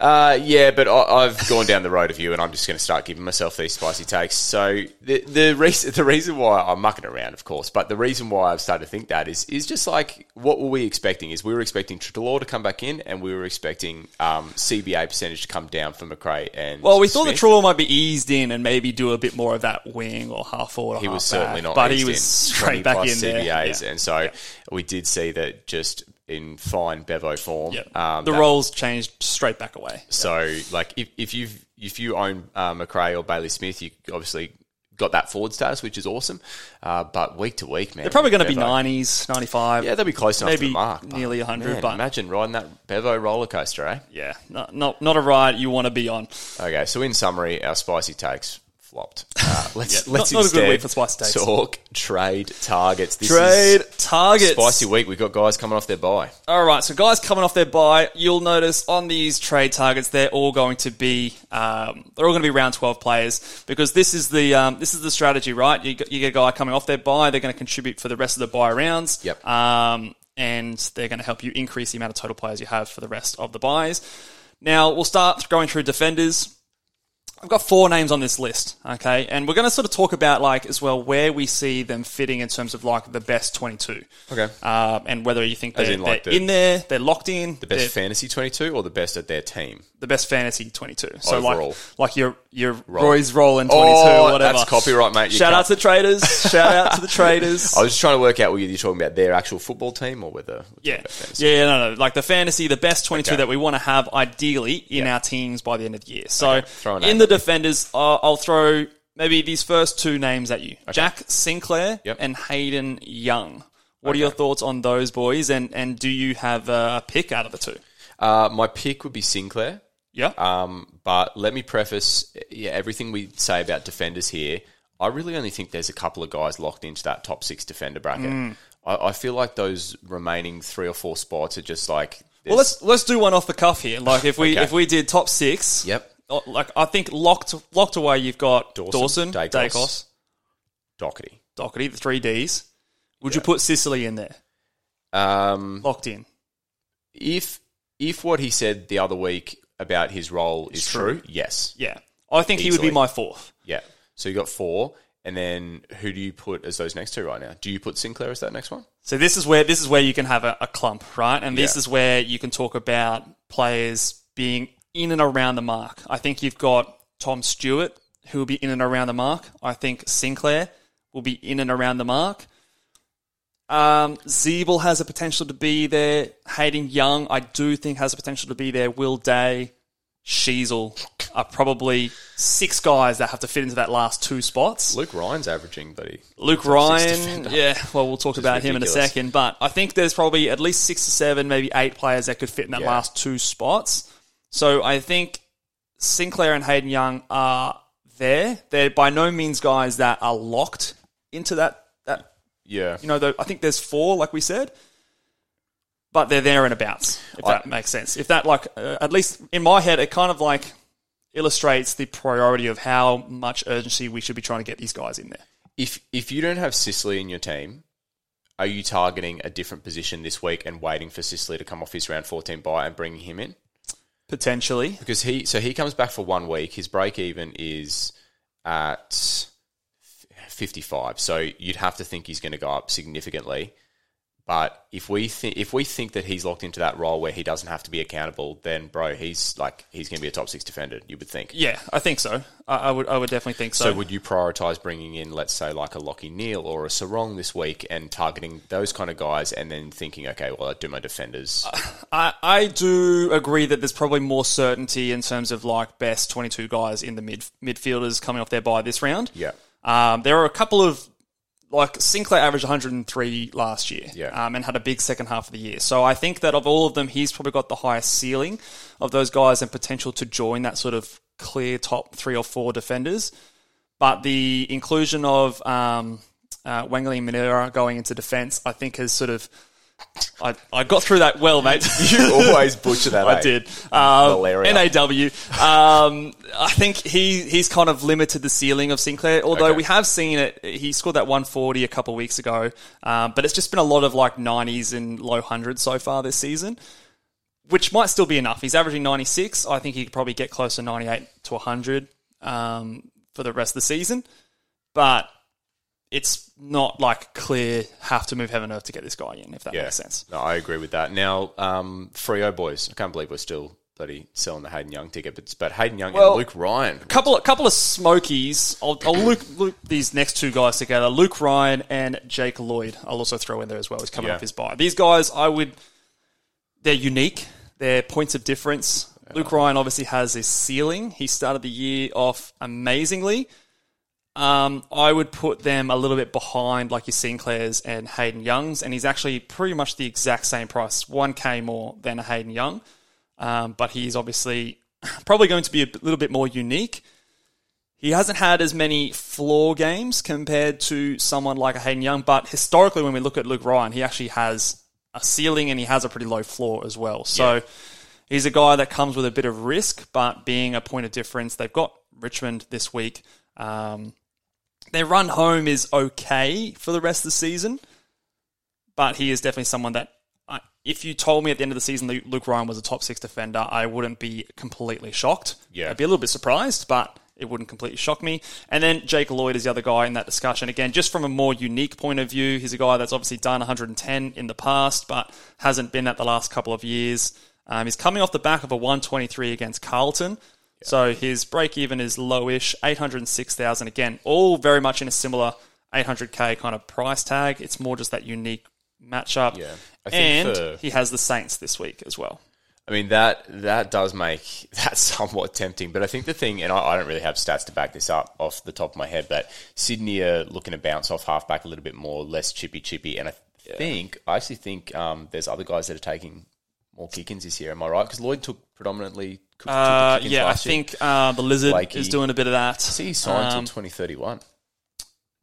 Speaker 2: Uh, yeah, but I, I've gone down the road of you, and I'm just going to start giving myself these spicy takes. So the the reason the reason why I'm mucking around, of course, but the reason why I've started to think that is is just like what were we expecting? Is we were expecting Treloar to come back in, and we were expecting um, CBA percentage to come down for Macrae and
Speaker 1: Well, we thought the
Speaker 2: Smith.
Speaker 1: Might be eased in and maybe do a bit more of that wing or half forward. Or
Speaker 2: he was certainly
Speaker 1: back,
Speaker 2: not,
Speaker 1: but he was straight back in there. Yeah.
Speaker 2: and so we did see that just in fine Bevo form.
Speaker 1: Yeah.
Speaker 2: um,
Speaker 1: the
Speaker 2: that-
Speaker 1: roles changed straight back away.
Speaker 2: So, like, if, if you if you own uh, Macrae or Bailey Smith, you obviously got that forward status, which is awesome. Uh, but week to week, man,
Speaker 1: They're probably going to be 90s, 95.
Speaker 2: Yeah, they'll be close enough to
Speaker 1: maybe
Speaker 2: the mark. but,
Speaker 1: nearly 100.
Speaker 2: man,
Speaker 1: but
Speaker 2: imagine riding that Bevo roller coaster, eh?
Speaker 1: yeah, not, not not a ride you want to be on.
Speaker 2: Okay, so in summary, our spicy takes flopped. Uh, let's
Speaker 1: Yeah,
Speaker 2: let's
Speaker 1: not- not a good week for spicy takes.
Speaker 2: talk trade targets. This
Speaker 1: Trade
Speaker 2: is
Speaker 1: targets.
Speaker 2: spicy week. We've got guys coming off their bye.
Speaker 1: All right, so guys coming off their bye. you'll notice on these trade targets they're all going to be um, they're all going to be round twelve players because this is the um, this is the strategy, right? You, get- you get a guy coming off their bye. they're going to contribute for the rest of the bye rounds.
Speaker 2: Yep.
Speaker 1: Um, and they're going to help you increase the amount of total players you have for the rest of the byes. Now we'll start going through defenders. I've got four names on this list, okay, and we're going to sort of talk about like as well where we see them fitting in terms of like the best twenty-two,
Speaker 2: Okay.
Speaker 1: um, and whether you think
Speaker 2: As
Speaker 1: they're,
Speaker 2: in, like,
Speaker 1: they're
Speaker 2: the-
Speaker 1: in there, they're locked in,
Speaker 2: The best
Speaker 1: they're
Speaker 2: fantasy twenty-two or the best at their team?
Speaker 1: the best fantasy twenty-two. So
Speaker 2: Overall.
Speaker 1: like, like your your
Speaker 2: Roll.
Speaker 1: Roy's rolling twenty-two,
Speaker 2: Oh,
Speaker 1: or whatever.
Speaker 2: that's copyright, mate. You
Speaker 1: Shout out
Speaker 2: can't-
Speaker 1: to the traders. Shout out to the traders.
Speaker 2: I was just trying to work out whether you're talking about their actual football team or whether
Speaker 1: Yeah, yeah, no, no, like the fantasy, the best twenty-two
Speaker 2: Okay.
Speaker 1: that we want to have ideally in
Speaker 2: Yeah.
Speaker 1: our teams by the end of the year. So
Speaker 2: throw name
Speaker 1: in the. Defenders, uh, I'll throw maybe these first two names at you: Jack Sinclair
Speaker 2: Yep.
Speaker 1: and Hayden Young. What are your thoughts on those boys? And and do you have a pick out of the two?
Speaker 2: Uh, my pick would be Sinclair.
Speaker 1: Yeah,
Speaker 2: Um, but let me preface yeah, everything we say about defenders here. I really only think there's a couple of guys locked into that top six defender bracket.
Speaker 1: Mm.
Speaker 2: I, I feel like those remaining three or four spots are just like.
Speaker 1: Well, let's let's do one off the cuff here. Like if we
Speaker 2: Okay.
Speaker 1: if we did top six,
Speaker 2: Yep.
Speaker 1: Uh, Like I think locked locked away, you've got
Speaker 2: Dawson,
Speaker 1: Dawson,
Speaker 2: Daicos.
Speaker 1: Daicos,
Speaker 2: Docherty.
Speaker 1: Docherty, the three Ds. Would you put Sicily in there,
Speaker 2: Um,
Speaker 1: locked in?
Speaker 2: if if what he said the other week about his role is true. Yes.
Speaker 1: Yeah. I think he would be my fourth.
Speaker 2: Yeah. So you got four, and then who do you put as those next two right now? Do you put Sinclair as that next one?
Speaker 1: So this is where this is where you can have a, a clump, right? And this
Speaker 2: Yeah.
Speaker 1: is where you can talk about players being in and around the mark. I think you've got Tom Stewart, who will be in and around the mark. I think Sinclair will be in and around the mark. Um, Zeeble has a potential to be there. Hayden Young, I do think has a potential to be there. Will Day, Sheasel are probably six guys that have to fit into that last two spots.
Speaker 2: Luke Ryan's averaging, buddy.
Speaker 1: Luke Ryan, yeah, well, we'll talk about him in a second, but I think there's probably at least six to seven, maybe eight players that could fit in that
Speaker 2: Yeah.
Speaker 1: last two spots. So I think Sinclair and Hayden Young are there. They're by no means guys that are locked into that that
Speaker 2: Yeah.
Speaker 1: you know. The, I think there's four, like we said, but they're there and abouts. If
Speaker 2: I-
Speaker 1: that makes sense. If that like uh, at least in my head, it kind of like illustrates the priority of how much urgency we should be trying to get these guys in there.
Speaker 2: If if you don't have Sicily in your team, are you targeting a different position this week and waiting for Sicily to come off his round 14 buy and bringing him in?
Speaker 1: Potentially,
Speaker 2: Because he so he comes back for one week. His break even is at 55. So you'd have to think he's going to go up significantly. But if we think if we think that he's locked into that role where he doesn't have to be accountable, then bro, he's like he's going to be a top six defender. You would think.
Speaker 1: Yeah, I think so. I, I would. I would definitely think so.
Speaker 2: So would you prioritise bringing in, let's say, like a Lachie Neale or a Serong this week, and targeting those kind of guys, and then thinking, okay, well, I do my defenders.
Speaker 1: I, I do agree that there's probably more certainty in terms of like best 22 guys in the mid midfielders coming off their bye this round.
Speaker 2: yeah,
Speaker 1: Um, there are a couple of like Sinclair averaged 103 last year,
Speaker 2: Yeah.
Speaker 1: um, and had a big second half of the year. So I think that of all of them, he's probably got the highest ceiling of those guys and potential to join that sort of clear top three or four defenders. But the inclusion of um, uh, Wangli Minera going into defence, I think, has sort of I, I got through that well, mate.
Speaker 2: you always butcher that.
Speaker 1: I
Speaker 2: eh?
Speaker 1: did. Um, NAW. Um, I think he he's kind of limited the ceiling of Sinclair. Although
Speaker 2: Okay.
Speaker 1: we have seen it, he scored that 140 a couple of weeks ago. Um, but it's just been a lot of like 90s and low hundreds so far this season, which might still be enough. He's averaging 96. I think he could probably get close to 98 to 100 um, for the rest of the season. But it's not like clear have to move heaven and earth to get this guy in, if that
Speaker 2: Yeah,
Speaker 1: makes sense.
Speaker 2: No, I agree with that. Now, um, Freo boys, I can't believe we're still bloody selling the Hayden Young ticket, but, but Hayden Young
Speaker 1: Well-
Speaker 2: and Luke Ryan.
Speaker 1: A couple a couple of smokies. I'll, I'll loop, loop these next two guys together. Luke Ryan and Jake Lloyd. I'll also throw in there as well. He's coming
Speaker 2: Yeah.
Speaker 1: off his bye. These guys, I would. They're unique. They're points of difference. Luke Ryan obviously has his ceiling. He started the year off amazingly. Um, I would put them a little bit behind, like your Sinclairs and Hayden Youngs, and he's actually pretty much the exact same price, one k more than a Hayden Young. Um, but he's obviously probably going to be a little bit more unique. He hasn't had as many floor games compared to someone like a Hayden Young, but historically, when we look at Luke Ryan, he actually has a ceiling and he has a pretty low floor as well. So he's a guy that comes with a bit of risk, but being a point of difference, they've got Richmond this week. Um, their run home is okay for the rest of the season, but he is definitely someone that, I if you told me at the end of the season that Luke Ryan was a top six defender, I wouldn't be completely shocked.
Speaker 2: Yeah.
Speaker 1: I'd be a little bit surprised, but it wouldn't completely shock me. And then Jake Lloyd is the other guy in that discussion. Again, just from a more unique point of view, he's a guy that's obviously done 110 in the past, but hasn't been at the last couple of years. Um, he's coming off the back of a 123 against Carlton. So his break even is lowish, 806,000. Again, all very much in a similar 800k kind of price tag. It's more just that unique matchup.
Speaker 2: Yeah. I think
Speaker 1: And
Speaker 2: for-
Speaker 1: he has the Saints this week as well.
Speaker 2: I mean that that does make that somewhat tempting, but I think the thing, and I, I don't really have stats to back this up off the top of my head, but Sydney are looking to bounce off halfback a little bit more, less chippy chippy, and I think I actually think um, there's other guys that are taking more kick-ins this year. Am I right? Because Lloyd took predominantly. The
Speaker 1: Uh, yeah, I think uh, the Lizard
Speaker 2: Blakey.
Speaker 1: is doing a bit of that.
Speaker 2: See, he signed
Speaker 1: Um,
Speaker 2: until 2031.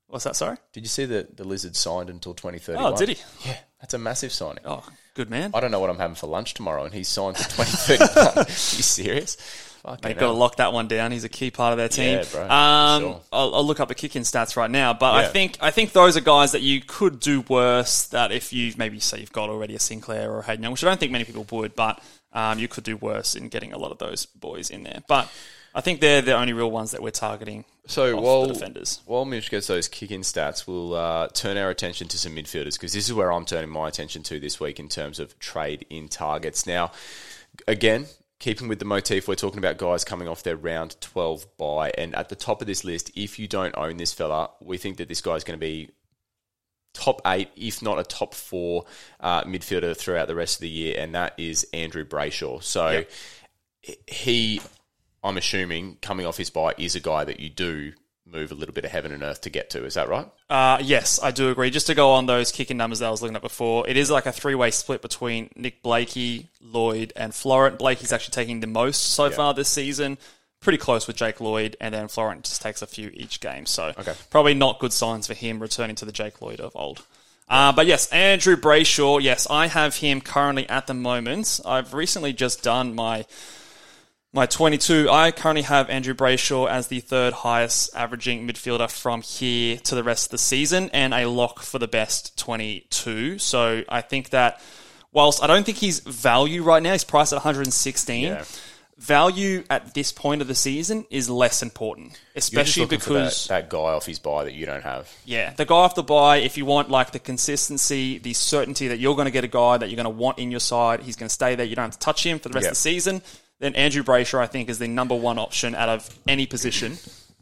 Speaker 1: What's that? Sorry.
Speaker 2: Did you see that the Lizard signed until 2031?
Speaker 1: Oh, did he?
Speaker 2: Yeah, that's a massive signing.
Speaker 1: Oh, good man.
Speaker 2: I don't know what I'm having for lunch tomorrow, and he's signed to 2031. Are you serious? Fucking
Speaker 1: They've got to lock that one down. He's a key part of their team.
Speaker 2: Yeah, bro,
Speaker 1: Um,
Speaker 2: sure.
Speaker 1: I'll, I'll look up the kicking stats right now, but I think I think those are guys that you could do worse. That if you maybe say you've got already a Sinclair or a Hayden Young, which I don't think many people would, but Um, you could do worse in getting a lot of those boys in there. But I think they're the only real ones that we're targeting.
Speaker 2: So while
Speaker 1: defenders.
Speaker 2: while Mitch gets those kick-in stats, we'll uh, turn our attention to some midfielders because this is where I'm turning my attention to this week in terms of trade in targets. Now, again, keeping with the motif, we're talking about guys coming off their round 12 bye, and at the top of this list, if you don't own this fella, we think that this guy's going to be top eight, if not a top four uh, midfielder throughout the rest of the year, and that is Andrew Brayshaw. So he, I'm assuming, coming off his bye, is a guy that you do move a little bit of heaven and earth to get to. Is that right?
Speaker 1: Uh, yes, I do agree. Just to go on those kicking numbers that I was looking at before, it is like a three way split between Nick Blakey, Lloyd, and Florent. Blakey's actually taking the most so far this season. Pretty close with Jake Lloyd, and then Florent just takes a few each game. So
Speaker 2: Okay.
Speaker 1: probably not good signs for him returning to the Jake Lloyd of old. Uh, but yes, Andrew Brayshaw. Yes, I have him currently at the moment. I've recently just done my my 22, I currently have Andrew Brayshaw as the third highest averaging midfielder from here to the rest of the season and a lock for the best 22. So I think that whilst I don't think he's value right now, he's priced at 116.
Speaker 2: Yeah.
Speaker 1: Value at this point of the season is less important, especially
Speaker 2: for that,
Speaker 1: because
Speaker 2: that guy off his bye that you don't have.
Speaker 1: yeah, the guy off the bye, if you want like the consistency, the certainty that you're going to get a guy that you're going to want in your side, he's going to stay there, you don't have to touch him for the rest
Speaker 2: Yeah.
Speaker 1: of the season, then Andrew Brayshaw, I think, is the number one option out of any position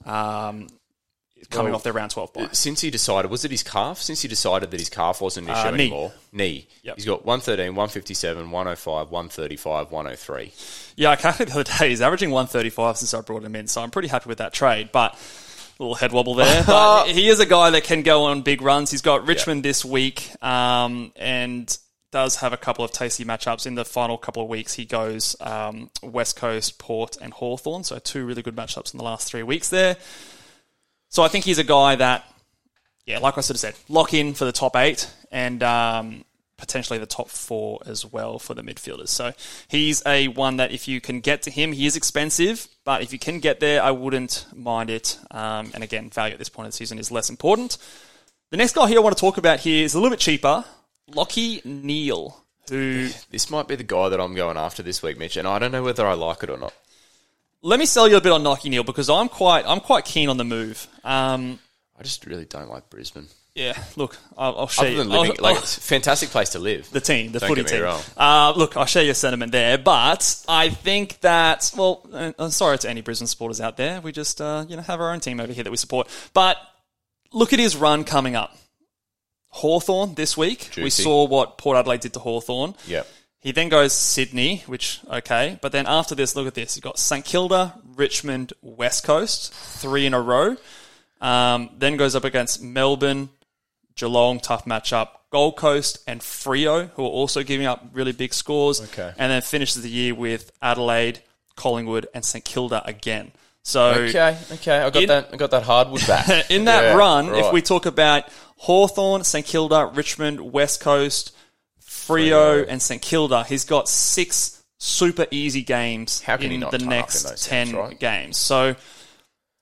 Speaker 1: um, coming
Speaker 2: Well,
Speaker 1: off their round 12 bye.
Speaker 2: Since he decided, was it his calf? Since he decided that his calf wasn't an issue
Speaker 1: Uh, knee.
Speaker 2: anymore, knee.
Speaker 1: Yep.
Speaker 2: He's got 113, 157, 105, 135, 103.
Speaker 1: Yeah, I calculated the other day, he's averaging 135 since I brought him in, so I'm pretty happy with that trade, but a little head wobble there. But he is a guy that can go on big runs. He's got Richmond this week, um, and does have a couple of tasty matchups in the final couple of weeks. He goes um, West Coast, Port, and Hawthorn, so two really good matchups in the last three weeks there. So I think he's a guy that, yeah, like I sort of said, lock in for the top eight and um, potentially the top four as well for the midfielders. So he's a one that if you can get to him, he is expensive, but if you can get there, I wouldn't mind it. Um, and again, value at this point of the season is less important. The next guy here I want to talk about here is a little bit cheaper, Lachie Neale, who
Speaker 2: This might be the guy that I'm going after this week, Mitch, and I don't know whether I like it or not.
Speaker 1: Let me sell you a bit on Lachie Neale because I'm quite I'm quite keen on the move. Um,
Speaker 2: I just really don't like Brisbane.
Speaker 1: yeah, look, I'll, I'll show
Speaker 2: Other
Speaker 1: you.
Speaker 2: than living,
Speaker 1: I'll-
Speaker 2: like
Speaker 1: I'll-
Speaker 2: it's a fantastic place to live.
Speaker 1: the team, the
Speaker 2: Don't
Speaker 1: footy team. Uh, look, I'll share your sentiment there, but I think that well, I'm sorry to any Brisbane supporters out there. We just uh, you know have our own team over here that we support. But look at his run coming up. Hawthorn this week. We saw what Port Adelaide did to Hawthorn.
Speaker 2: Yep.
Speaker 1: He then goes Sydney, which okay, but then after this, look at this. You've got St Kilda, Richmond, West Coast, three in a row. Um, then goes up against Melbourne, Geelong, tough matchup. Gold Coast and Freo, who are also giving up really big scores.
Speaker 2: Okay.
Speaker 1: And then finishes the year with Adelaide, Collingwood, and St Kilda again. So
Speaker 2: Okay, okay, I got
Speaker 1: In-
Speaker 2: that. I got that hardwood back.
Speaker 1: in that
Speaker 2: Yeah,
Speaker 1: run, if we talk about Hawthorn, St Kilda, Richmond, West Coast, Frio,
Speaker 2: Freo.
Speaker 1: and St Kilda, he's got six super easy games in the
Speaker 2: up in
Speaker 1: next ten
Speaker 2: games, right?
Speaker 1: games. So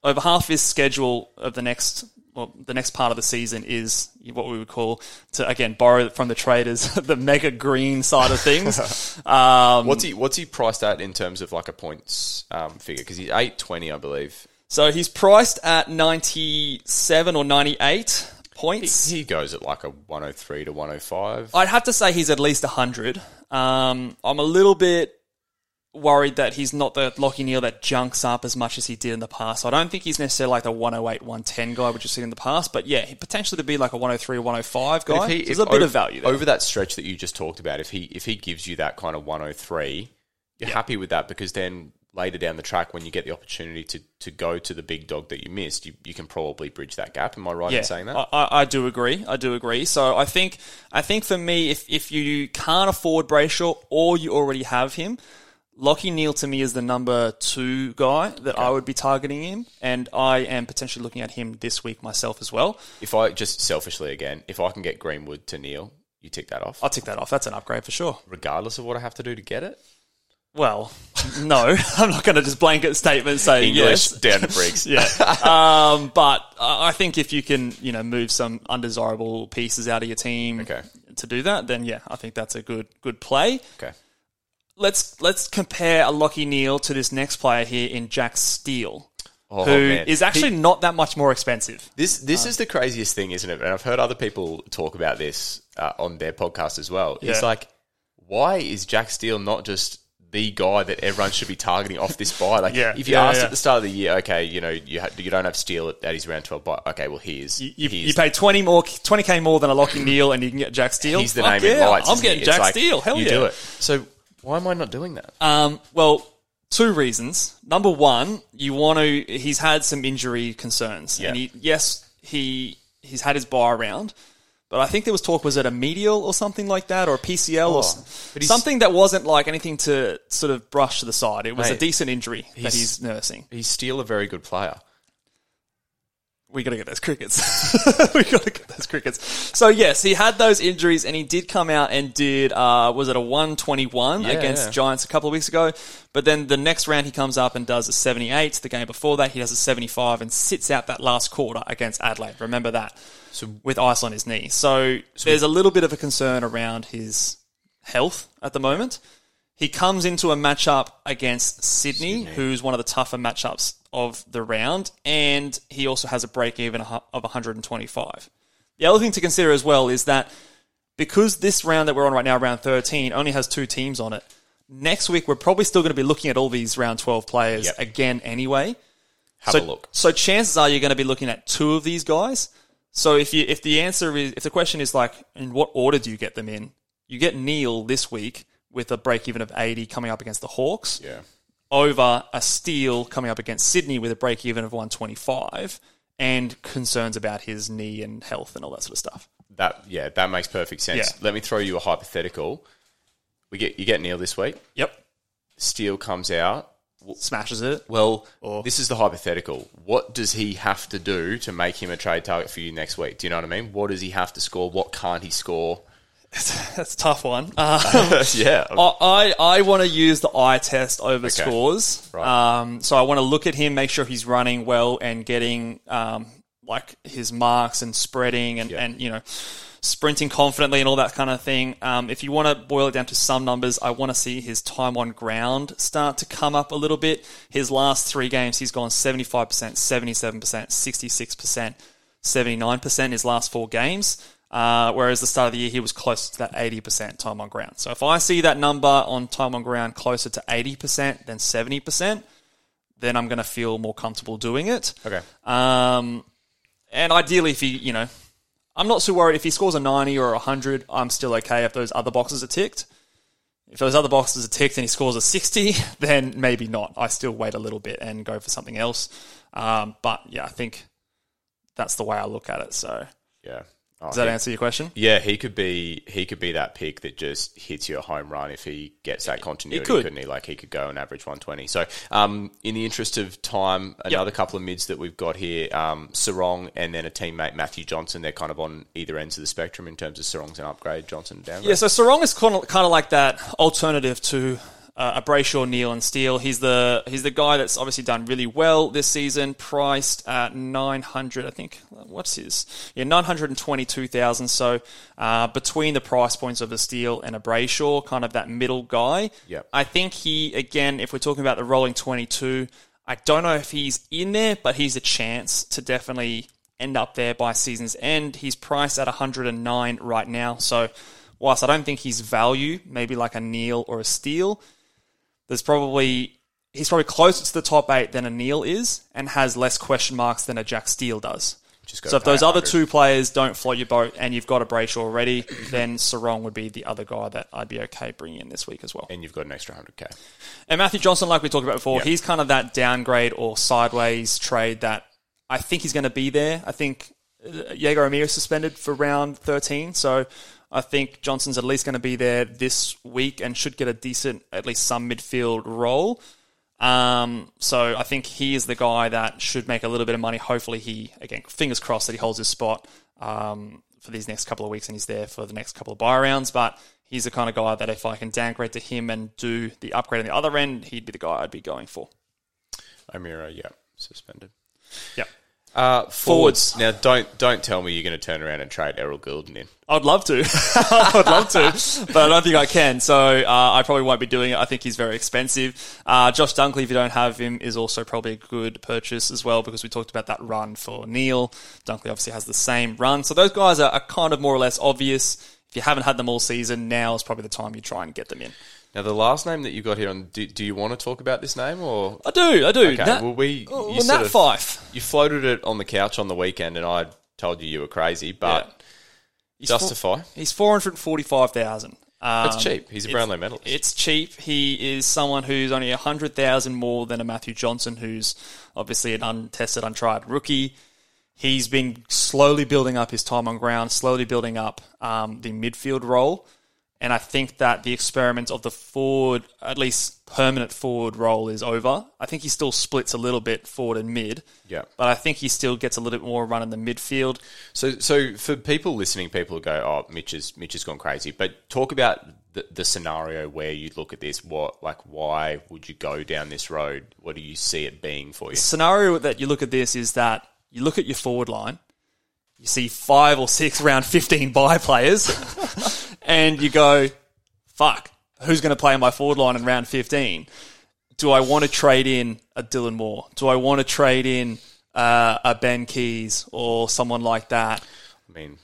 Speaker 1: over half his schedule of the next well, the next part of the season is what we would call to again borrow from the traders the mega green side of things. um,
Speaker 2: what's he What's he priced at in terms of like a points um, figure? Because he's eight twenty, I believe.
Speaker 1: so he's priced at ninety seven or ninety eight points.
Speaker 2: he goes at like a one hundred three to one hundred five.
Speaker 1: I'd have to say he's at least 100. Um, I'm a little bit worried that he's not the Lachie Neale that junks up as much as he did in the past. So I don't think he's necessarily like the 108, 110 guy, which you've seen in the past. But yeah, he potentially to be like a 103, 105 guy. So There's a bit
Speaker 2: over,
Speaker 1: of value there.
Speaker 2: over that stretch that you just talked about. If he if he gives you that kind of one hundred three, you're happy with that because then later down the track when you get the opportunity to, to go to the big dog that you missed, you, you can probably bridge that gap. Am I right in saying that?
Speaker 1: I, I, do agree. I do agree. So I think I think for me, if if you can't afford Brayshaw or you already have him, Lachie Neale to me is the number two guy that I would be targeting him, and I am potentially looking at him this week myself as well.
Speaker 2: if I just selfishly again, if I can get Greenwood to Neale, you tick that off,
Speaker 1: I'll tick that off. That's an upgrade for sure.
Speaker 2: regardless of what I have to do to get it.
Speaker 1: Well, no, I'm not going to just blanket statement say
Speaker 2: English
Speaker 1: yes.
Speaker 2: down to Briggs.
Speaker 1: yeah. Um, but I think if you can, you know, move some undesirable pieces out of your team
Speaker 2: Okay.
Speaker 1: to do that, then yeah, I think that's a good good play.
Speaker 2: Okay.
Speaker 1: let's let's compare a Lachie Neale to this next player here in Jack Steele,
Speaker 2: Oh,
Speaker 1: who
Speaker 2: man.
Speaker 1: is actually
Speaker 2: He-
Speaker 1: not that much more expensive.
Speaker 2: This this is the craziest thing, isn't it? And I've heard other people talk about this uh, on their podcast as well. It's like, why is Jack Steele not just the guy that everyone should be targeting off this bye? Like,
Speaker 1: Yeah,
Speaker 2: if you
Speaker 1: yeah,
Speaker 2: asked
Speaker 1: yeah.
Speaker 2: at the start of the year, okay, you know, you ha- you don't have Steele at, at his round twelve bye. Okay, well, here's
Speaker 1: You, you,
Speaker 2: here's,
Speaker 1: you pay twenty more, twenty k more than a Lachie Neale, and you can get Jack Steele.
Speaker 2: he's the
Speaker 1: Fuck
Speaker 2: name in lights.
Speaker 1: I'm getting Jack
Speaker 2: like,
Speaker 1: Steele. Hell
Speaker 2: you
Speaker 1: yeah!
Speaker 2: do it. So why am I not doing that?
Speaker 1: Um, well, two reasons. Number one, you want to. He's had some injury concerns, and he, yes, he he's had his bar around, but I think there was talk was it a medial or something like that, or a PCL or
Speaker 2: Oh, he's-
Speaker 1: something that wasn't like anything to sort of brush to the side. It was a decent injury that
Speaker 2: he's-
Speaker 1: he's nursing.
Speaker 2: He's Steele a very good player.
Speaker 1: We got to get those crickets. we got to get those crickets. So yes, he had those injuries, and he did come out and did. Uh, was it a one twenty one against
Speaker 2: yeah.
Speaker 1: Giants a couple of weeks ago? But then the next round he comes up and does a seventy eight. The game before that he does a seventy five and sits out that last quarter against Adelaide. Remember that with ice on his knee. So, there's a little bit of a concern around his health at the moment. He comes into a matchup against Sydney, who's one of the tougher matchups of the round, and he also has a break even of 125. The other thing to consider as well is that because this round that we're on right now, round 13, only has two teams on it, next week we're probably still going to be looking at all these round 12 players
Speaker 2: Yep.
Speaker 1: again anyway.
Speaker 2: Have
Speaker 1: so,
Speaker 2: a look.
Speaker 1: So chances are you're going to be looking at two of these guys. So if you if the answer is if the question is like in what order do you get them in? You get Neale this week with a break even of 80 coming up against the Hawks
Speaker 2: Yeah.
Speaker 1: over a Steele coming up against Sydney with a break even of 125 and concerns about his knee and health and all that sort of stuff.
Speaker 2: That yeah, that makes perfect sense.
Speaker 1: Yeah.
Speaker 2: Let me throw you a hypothetical. We get you get Neale this week.
Speaker 1: Yep.
Speaker 2: Steele comes out.
Speaker 1: Smashes it.
Speaker 2: Well,
Speaker 1: Or-
Speaker 2: this is the hypothetical. What does he have to do to make him a trade target for you next week? Do you know what I mean? What does he have to score? What can't he score?
Speaker 1: That's a tough one. Uh,
Speaker 2: yeah.
Speaker 1: I, I want to use the eye test over
Speaker 2: Okay.
Speaker 1: scores.
Speaker 2: Right.
Speaker 1: Um, so I want to look at him, make sure he's running well and getting um, like his marks and spreading and,
Speaker 2: Yeah.
Speaker 1: and you know sprinting confidently and all that kind of thing. Um, if you want to boil it down to some numbers, I want to see his time on ground start to come up a little bit. His last three games, he's gone 75%, 77%, 66%, 79% his last four games. Uh, whereas the start of the year, he was close to that 80% time on ground. So if I see that number on time on ground closer to 80% than 70%, then I'm going to feel more comfortable doing it.
Speaker 2: Okay.
Speaker 1: Um, and ideally, if he, you know, I'm not too worried if he scores a 90 or a 100. I'm still okay if those other boxes are ticked. If those other boxes are ticked and he scores a 60, then maybe not. I still wait a little bit and go for something else. Um, but yeah, I think that's the way I look at it. So
Speaker 2: Yeah. Oh,
Speaker 1: does that
Speaker 2: he-
Speaker 1: answer your question?
Speaker 2: Yeah, he could be he could be that pick that just hits you a home run if he gets that continuity,
Speaker 1: could.
Speaker 2: couldn't he? Like he could go and average one twenty. So, um, in the interest of time, another couple of mids that we've got here, um, Serong and then a teammate Matthew Johnson. They're kind of on either ends of the spectrum in terms of Serong's an upgrade, Johnson downgrade.
Speaker 1: Yeah, so Serong is kind of, kind of like that alternative to uh, a Brayshaw, Neale, and Steele. He's the he's the guy that's obviously done really well this season, priced at nine hundred. I think what's his yeah nine hundred and twenty two thousand. So uh, between the price points of a Steele and a Brayshaw, kind of that middle guy.
Speaker 2: Yep.
Speaker 1: I think he again, if we're talking about the rolling twenty two, I don't know if he's in there, but he's a chance to definitely end up there by season's end. He's priced at 109 right now. So, whilst I don't think he's value, maybe like a Neale or a Steele, there's probably he's probably closer to the top eight than a Neale is, and has less question marks than a Jack Steele does. So if those other two players don't float your boat and you've got a Brayshaw already, then Serong would be the other guy that I'd be okay bringing in this week as well.
Speaker 2: and you've got an extra hundred k.
Speaker 1: And Matthew Johnson, like we talked about before,
Speaker 2: Yeah.
Speaker 1: he's kind of that downgrade or sideways trade that I think he's going to be there. I think uh, Jaeger O'Meara is suspended for round 13, so I think Johnson's at least going to be there this week and should get a decent, at least some midfield role. Um, so I think he is the guy that should make a little bit of money. Hopefully, he again, fingers crossed that he holds his spot um, for these next couple of weeks and he's there for the next couple of bye rounds. But he's the kind of guy that if I can downgrade to him and do the upgrade on the other end, he'd be the guy I'd be going for.
Speaker 2: O'Meara, yeah, suspended.
Speaker 1: Yep.
Speaker 2: Uh,
Speaker 1: Forwards.
Speaker 2: Now, don't don't tell me you're going to turn around and trade Errol Gulden in.
Speaker 1: I'd love to. I'd love to, but I don't think I can. So uh, I probably won't be doing it. I think he's very expensive. Uh, Josh Dunkley, if you don't have him, is also probably a good purchase as well because we talked about that run for Neale. Dunkley obviously has the same run. So those guys are, are kind of more or less obvious. If you haven't had them all season, now is probably the time you try and get them in.
Speaker 2: Now, the last name that you got here on, do, do you want to talk about this name or?
Speaker 1: I do, I do.
Speaker 2: Okay,
Speaker 1: Nat,
Speaker 2: well, we
Speaker 1: oh,
Speaker 2: you
Speaker 1: well, Nat
Speaker 2: of-
Speaker 1: Fyfe.
Speaker 2: You floated it on the couch on the weekend, and I told you you were crazy, but
Speaker 1: Yeah. He's
Speaker 2: justify.
Speaker 1: Four, he's four hundred forty-five thousand. Um,
Speaker 2: That's cheap. He's a Brownlow medalist.
Speaker 1: It's cheap. He is someone who's only hundred thousand more than a Matthew Johnson, who's obviously an untested, untried rookie. He's been slowly building up his time on ground, slowly building up um, the midfield role. And I think that the experiment of the forward, at least permanent forward role, is over. I think he still splits a little bit forward and mid.
Speaker 2: Yeah.
Speaker 1: But I think he still gets a little bit more run in the midfield.
Speaker 2: So, so for people listening, people go, "Oh, Mitch has Mitch has gone crazy," but talk about the, the scenario where you look at this. What, like, why would you go down this road? What do you see it being for you?
Speaker 1: scenario that you look at this is that you look at your forward line, you see five or six round 15 buy players, and you go, fuck, who's going to play in my forward line in round 15? Do I want to trade in a Dylan Moore? Do I want to trade in uh, a Ben Keays or someone like that?
Speaker 2: I mean,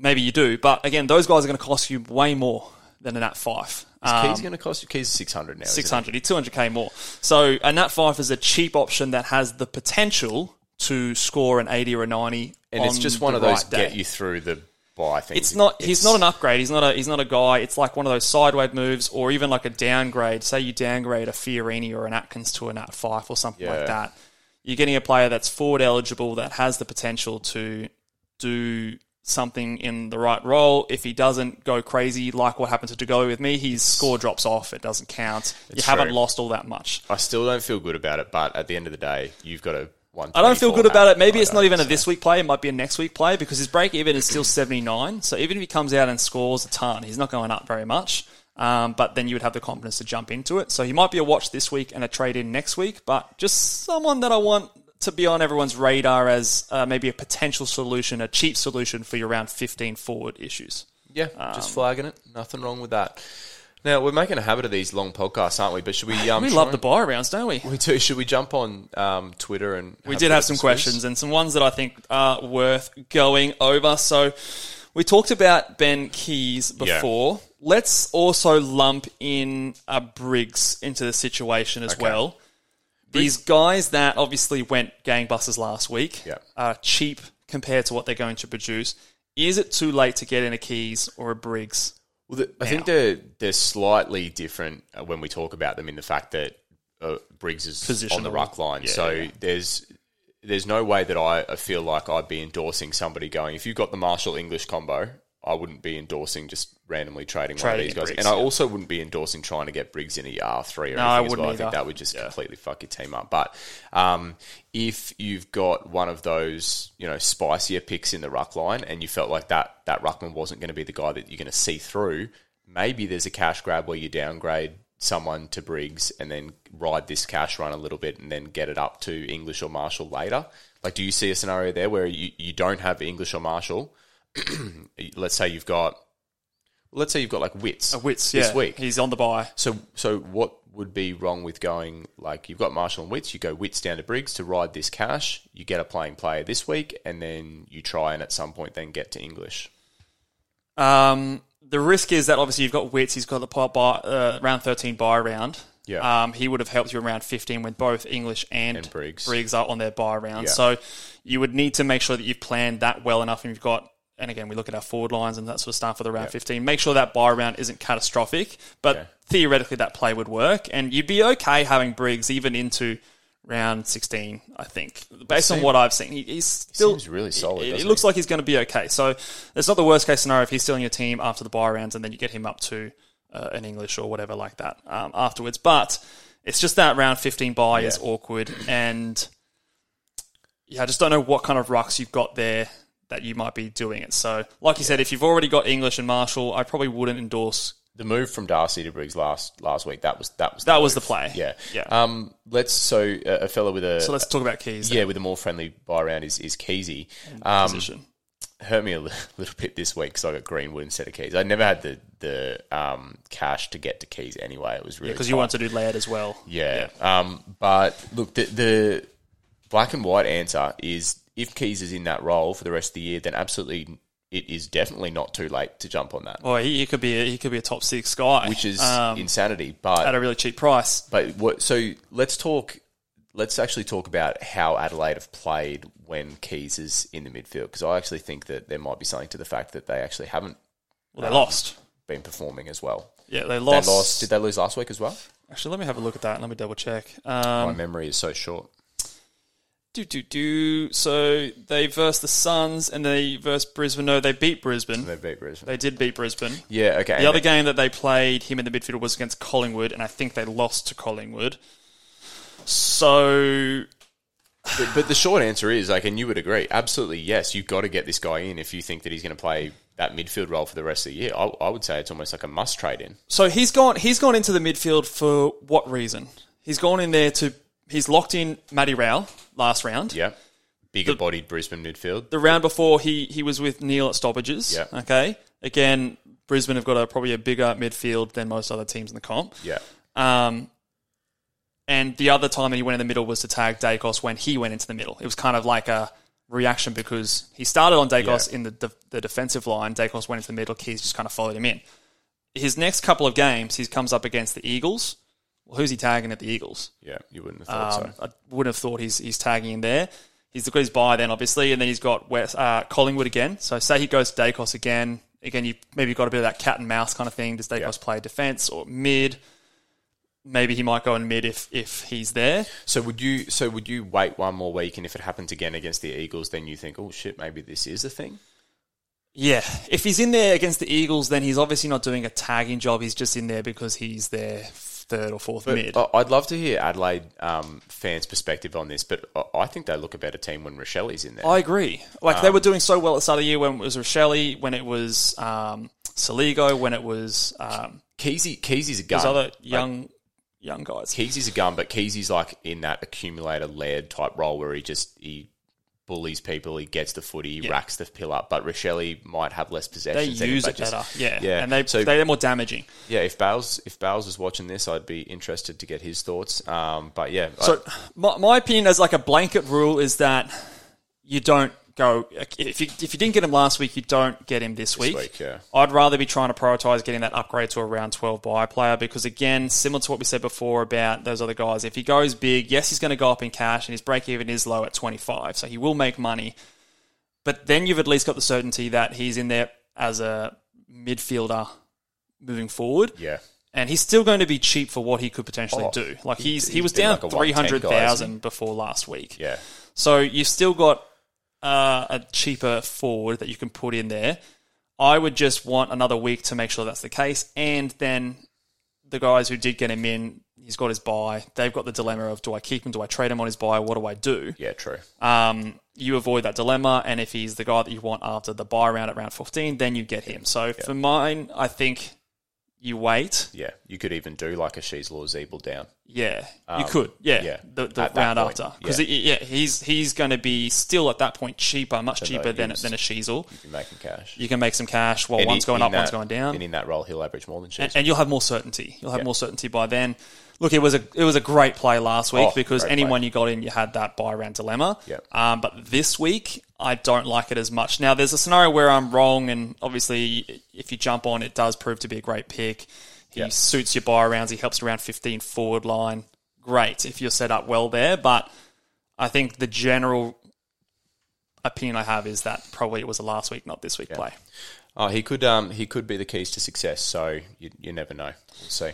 Speaker 1: Maybe you do, but again, those guys are going to cost you way more than a Nat Fyfe.
Speaker 2: is
Speaker 1: Um,
Speaker 2: Keays going to cost you? Keays is six hundred now. isn't
Speaker 1: Six
Speaker 2: it?
Speaker 1: hundred, two hundred k more. So a Nat Fyfe is a cheap option that has the potential to score an eighty or a ninety,
Speaker 2: and it's just one of those
Speaker 1: right day.
Speaker 2: get you through the bye things.
Speaker 1: It's not. he's not an upgrade. He's not a. He's not a guy. It's like one of those sideways moves, or even like a downgrade. Say you downgrade a Fiorini or an Atkins to a Nat Fyfe or something
Speaker 2: Yeah.
Speaker 1: like that. You're getting a player that's forward eligible that has the potential to do something in the right role. If he doesn't go crazy like what happened to De Goey with me, his score drops off. It doesn't count. you
Speaker 2: It's
Speaker 1: haven't lost all that much.
Speaker 2: I still don't feel good about it, but at the end of the day, you've got a one.
Speaker 1: I don't feel good about it. Maybe it's not even a this week play. It might be a next week play because his break even is still 79. So even if he comes out and scores a ton, he's not going up very much. Um, but then you would have the confidence to jump into it. So he might be a watch this week and a trade in next week. But just someone that I want to be on everyone's radar as uh, maybe a potential solution, a cheap solution for your round 15 forward issues.
Speaker 2: Yeah,
Speaker 1: Um,
Speaker 2: just flagging it. Nothing wrong with that. Now we're making a habit of these long podcasts, aren't we? But should we? Um,
Speaker 1: we love the bye rounds, don't we?
Speaker 2: We do. Should we jump on um, Twitter and?
Speaker 1: We
Speaker 2: a
Speaker 1: did have some
Speaker 2: a
Speaker 1: questions and some ones that I think are worth going over. So we talked about Ben Keays
Speaker 2: Yeah.
Speaker 1: before. Let's also lump in uh, Briggs into the situation as
Speaker 2: Okay.
Speaker 1: well. These guys that obviously went gangbusters last week
Speaker 2: Yeah.
Speaker 1: are cheap compared to what they're going to produce. Is it too late to get in a Keays or a Briggs?
Speaker 2: Well, the, I think they're they're slightly different uh, when we talk about them in the fact that uh, Briggs is on the ruck line,
Speaker 1: Yeah,
Speaker 2: so
Speaker 1: yeah.
Speaker 2: there's there's no way that I, I feel like I'd be endorsing somebody going. If you've got the Marshall English combo, I wouldn't be endorsing just randomly trading, one of these guys,
Speaker 1: Briggs,
Speaker 2: and I
Speaker 1: yeah.
Speaker 2: also wouldn't be endorsing trying to get Briggs in a R three or
Speaker 1: No, I
Speaker 2: as well. I think that would just completely fuck your team up. But um, if you've got one of those, you know, spicier picks in the ruck line, and you felt like that that ruckman wasn't going to be the guy that you're going to see through, maybe there's a cash grab where you downgrade someone to Briggs and then ride this cash run a little bit and then get it up to English or Marshall later. Like, do you see a scenario there where you, you don't have English or Marshall? Let's say you've got, let's say you've got like Witts,
Speaker 1: A Witts,
Speaker 2: this
Speaker 1: yeah.
Speaker 2: week.
Speaker 1: He's on the bye.
Speaker 2: So, so what would be wrong with going like you've got Marshall and Witts? You go Witts down to Briggs to ride this cash. You get a playing player this week, and then you try and at some point then get to English.
Speaker 1: Um, the risk is that obviously you've got Witts. He's got the bye, uh, round thirteen bye round.
Speaker 2: Yeah.
Speaker 1: Um, he would have helped you in round fifteen when both English and,
Speaker 2: And Briggs.
Speaker 1: Briggs are on their bye round.
Speaker 2: Yeah.
Speaker 1: So you would need to make sure that you've planned that well enough, and you've got. And again, we look at our forward lines and that sort of stuff for the round 15. Make sure that bye round isn't catastrophic, but
Speaker 2: Okay.
Speaker 1: theoretically that play would work. And you'd be okay having Briggs even into round 16, I think. Based on what I've seen, he, he's still.
Speaker 2: seems really solid,
Speaker 1: It, it looks like he's going to be okay. So it's not the worst case scenario if he's still in your team after the bye rounds and then you get him up to uh, an English or whatever like that um, afterwards. But it's just that round 15 bye is awkward. And yeah, I just don't know what kind of rucks you've got there that you might be doing it. So, like you said, if you've already got English and Marshall, I probably wouldn't endorse
Speaker 2: the move from Darcy to Briggs last last week that was that was
Speaker 1: That was the play.
Speaker 2: Yeah,
Speaker 1: Yeah.
Speaker 2: Um, let's so uh, a fella with a
Speaker 1: So let's talk about Keays.
Speaker 2: yeah with a more friendly bye around is is Keezy. Um,
Speaker 1: position.
Speaker 2: hurt me a li- little bit this week because I got Greenwood instead of Keays. I never had the the um, cash to get to Keays anyway. It was really
Speaker 1: because you
Speaker 2: tight.
Speaker 1: want to do Laird as well.
Speaker 2: Yeah. Um, but look, the, the black and white answer is if Keays is in that role for the rest of the year, then absolutely it is definitely not too late to jump on that,
Speaker 1: Well, he, he could be a, he could be a top six guy,
Speaker 2: which is
Speaker 1: um,
Speaker 2: insanity. But at
Speaker 1: a really cheap price.
Speaker 2: but what? So let's talk. Let's actually talk about how Adelaide have played when Keays is in the midfield because I actually think that there might be something to the fact that they actually haven't
Speaker 1: Well, they lost.
Speaker 2: been performing as well.
Speaker 1: Yeah, they lost.
Speaker 2: They lost. Did they lose last week as well?
Speaker 1: Actually, let me have a look at that. And let me double check.
Speaker 2: My
Speaker 1: Um,
Speaker 2: memory is so short.
Speaker 1: Do do do. So they versed the Suns and they versed Brisbane. No, they beat Brisbane.
Speaker 2: They beat Brisbane.
Speaker 1: They did beat Brisbane.
Speaker 2: yeah. Okay.
Speaker 1: The other game that they played him in the midfield was against Collingwood, and I think they lost to Collingwood. So
Speaker 2: But, but the short answer is, like, and you would agree, absolutely yes, you've got to get this guy in if you think that he's going to play that midfield role for the rest of the year. I, I would say it's almost like a must trade in.
Speaker 1: So he's gone. He's gone into the midfield for what reason? He's gone in there to. He's locked in Matty Rowell last round.
Speaker 2: Yeah, bigger bodied Brisbane midfield.
Speaker 1: The round before, he he was with Neale at stoppages.
Speaker 2: Yeah.
Speaker 1: Okay. Again, Brisbane have got a probably a bigger midfield than most other teams in the comp.
Speaker 2: Yeah,
Speaker 1: Um, and the other time that he went in the middle was to tag Daicos when he went into the middle. It was kind of like a reaction because he started on Daicos
Speaker 2: Yeah.
Speaker 1: in the, the the defensive line. Daicos went into the middle. Keays just kind of followed him in. His next couple of games, he comes up against the Eagles. Well, who's he tagging at the Eagles?
Speaker 2: yeah, you wouldn't have thought
Speaker 1: Um,
Speaker 2: so.
Speaker 1: I wouldn't have thought he's he's tagging in there. He's got his bye then, obviously, and then he's got West, uh, Collingwood again. So say he goes to Daicos again. Again, you maybe got a bit of that cat and mouse kind of thing. Does Daicos
Speaker 2: Yeah.
Speaker 1: play defense or mid? Maybe he might go in mid if if he's there.
Speaker 2: So would you? So would you wait one more week, and if it happens again against the Eagles, then you think, oh shit, maybe this is a thing.
Speaker 1: Yeah, if he's in there against the Eagles, then he's obviously not doing a tagging job. He's just in there because he's their third or fourth
Speaker 2: But
Speaker 1: mid.
Speaker 2: I- I'd love to hear Adelaide um, fans' perspective on this, but I- I think they look a better team when Rachele's in there.
Speaker 1: I agree. Like they were doing so well at the start of the year when it was Rachele, when it was um, Soligo, when it was um,
Speaker 2: Keezy, Keezy's a gun.
Speaker 1: those other
Speaker 2: Like,
Speaker 1: young young guys.
Speaker 2: Keezy's a gun, but Keezy's like in that accumulator laird type role where he just he bullies people, he gets the footy, he
Speaker 1: Yeah.
Speaker 2: racks the pill up. But Rachele might have less
Speaker 1: They
Speaker 2: possessions. than him,
Speaker 1: use it
Speaker 2: just-
Speaker 1: better, yeah,
Speaker 2: yeah.
Speaker 1: and they
Speaker 2: So-
Speaker 1: they're more damaging.
Speaker 2: Yeah, if Bales if Bales was watching this, I'd be interested to get his thoughts. Um, but yeah,
Speaker 1: So my, my opinion as like a blanket rule is that you don't go if you if you didn't get him last week, you don't get him this, week.
Speaker 2: week, yeah.
Speaker 1: I'd rather be trying to prioritize getting that upgrade to a round twelve bye player because again, similar to what we said before about those other guys, if he goes big, yes, he's going to go up in cash and his break even is low at twenty five, so he will make money. But then you've at least got the certainty that he's in there as a midfielder moving forward.
Speaker 2: yeah,
Speaker 1: and he's still going to be cheap for what he could potentially
Speaker 2: Oh,
Speaker 1: do. Like
Speaker 2: he-
Speaker 1: he's he was down
Speaker 2: like a 110
Speaker 1: three hundred thousand before last week.
Speaker 2: yeah.
Speaker 1: So you've still got uh, a cheaper forward that you can put in there. I would just want another week to make sure that's the case, and then the guys who did get him in, he's got his bye. They've got the dilemma of do I keep him? Do I trade him on his bye? What do I do?
Speaker 2: Yeah, true.
Speaker 1: um, you avoid that dilemma. And if he's the guy that you want after the bye round at round 15, then you get him. So for mine, I think you wait.
Speaker 2: Yeah, you could even do like a She's Law Ziebell down.
Speaker 1: Yeah, you could. Yeah,
Speaker 2: Um, yeah.
Speaker 1: the, the round
Speaker 2: point,
Speaker 1: after because
Speaker 2: yeah.
Speaker 1: yeah. he's he's going to be still at that point cheaper, much cheaper than than a Sheezel.
Speaker 2: You can make some cash.
Speaker 1: You can make some cash while
Speaker 2: And
Speaker 1: one's
Speaker 2: in-
Speaker 1: going
Speaker 2: in
Speaker 1: up, one's going down,
Speaker 2: And in that role, he'll average more than She's
Speaker 1: and, and you'll have more certainty. You'll have
Speaker 2: Yeah.
Speaker 1: more certainty by then. Look, it was a it was a great play last week
Speaker 2: Oh,
Speaker 1: because anyone
Speaker 2: play.
Speaker 1: you got in, you had that bye round dilemma.
Speaker 2: Yep.
Speaker 1: Um, but this week, I don't like it as much. Now, there's a scenario where I'm wrong, and obviously, if you jump on, it does prove to be a great pick. He
Speaker 2: Yep.
Speaker 1: suits your bye rounds. He helps around 15 forward line. Great if you're set up well there, but I think the general opinion I have is that probably it was a last week, not this week play.
Speaker 2: Oh, he could um he could be the keys to success. So you, you never know. We'll see.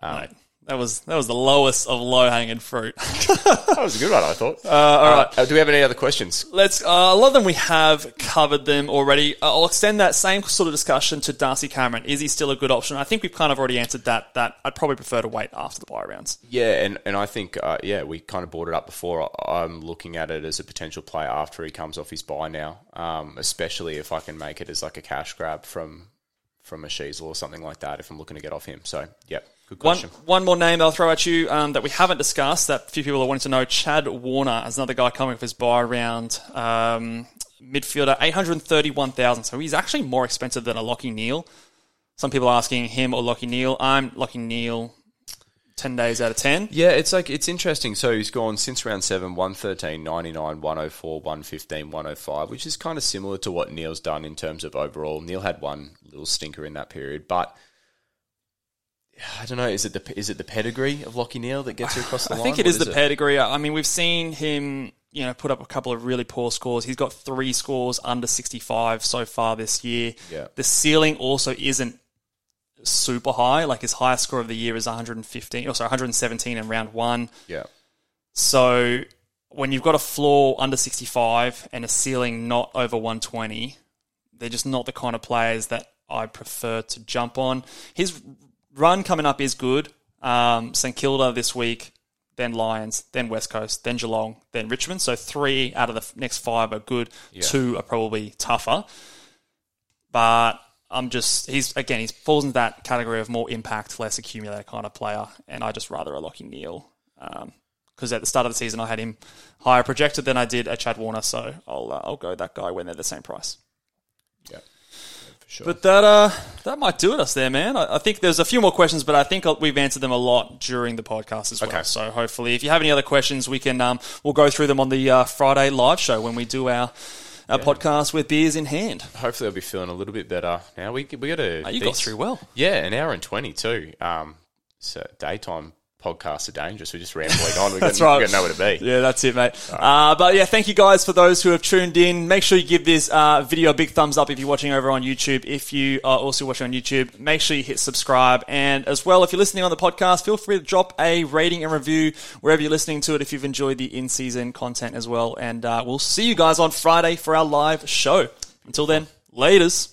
Speaker 2: Um,
Speaker 1: that was that was the lowest of low hanging fruit.
Speaker 2: That was a good one, I thought. Uh,
Speaker 1: all right.
Speaker 2: uh, do we have any other questions?
Speaker 1: Let's. Uh, a lot of them we have covered them already. Uh, I'll extend that same sort of discussion to Darcy Cameron. Is he still a good option? I think we've kind of already answered that. That I'd probably prefer to wait after the bye rounds.
Speaker 2: Yeah, and, and I think uh, yeah, we kind of brought it up before. I'm looking at it as a potential play after he comes off his bye now, um, especially if I can make it as like a cash grab from from a Sheezel or something like that if I'm looking to get off him. So, yeah, good
Speaker 1: One,
Speaker 2: question.
Speaker 1: one more name I'll throw at you um, that we haven't discussed that few people are wanting to know. Chad Warner is another guy coming off his bye round. Um, midfielder, 831,000. So he's actually more expensive than a Lachie Neale. Some people are asking him or Lachie Neale. I'm Lachie Neale 10 days out of 10.
Speaker 2: Yeah, it's like it's interesting. So he's gone since round seven, 113, 99, 104, 115, 105, which is kind of similar to what Neale's done in terms of overall. Neale had one little stinker in that period, but I don't know. Is it the is it the pedigree of Lachie Neale that gets you across the
Speaker 1: I
Speaker 2: line?
Speaker 1: I think it
Speaker 2: What
Speaker 1: is the pedigree. I mean, we've seen him, you know, put up a couple of really poor scores. He's got three scores under 65 so far this year.
Speaker 2: Yeah.
Speaker 1: The ceiling also isn't super high. Like his highest score of the year is 115, or sorry, 117 in round one.
Speaker 2: Yeah,
Speaker 1: So when you've got a floor under 65 and a ceiling not over 120, they're just not the kind of players that I prefer to jump on. His run coming up is good. Um, St Kilda this week, then Lions, then West Coast, then Geelong, then Richmond. So three out of the next five are good. Two are probably tougher. But I'm just he's again he falls into that category of more impact, less accumulator kind of player, and I just rather a Lachie Neale. Because at the start of the season, I had him higher projected than I did a Chad Warner, so I'll uh, I'll go that guy when they're the same price.
Speaker 2: yeah, sure.
Speaker 1: But that uh that might do it us there, man. I, I think there's a few more questions, but I think we've answered them a lot during the podcast as well.
Speaker 2: Okay.
Speaker 1: So hopefully, if you have any other questions, we can um we'll go through them on the uh, Friday live show when we do our our podcast with beers in hand.
Speaker 2: hopefully I'll be feeling a little bit better now. We we got a
Speaker 1: Oh, you got through well.
Speaker 2: Yeah, an hour and twenty too. Um, so daytime podcasts are dangerous. We're just rambling on. We got,
Speaker 1: right.
Speaker 2: We got nowhere to be.
Speaker 1: Yeah, that's it, mate. Uh, but yeah, thank you guys for those who have tuned in. Make sure you give this uh, video a big thumbs up if you're watching over on YouTube. If you are also watching on YouTube, make sure you hit subscribe. And as well, if you're listening on the podcast, feel free to drop a rating and review wherever you're listening to it if you've enjoyed the in season content as well. And uh, we'll see you guys on Friday for our live show. Until then, laters.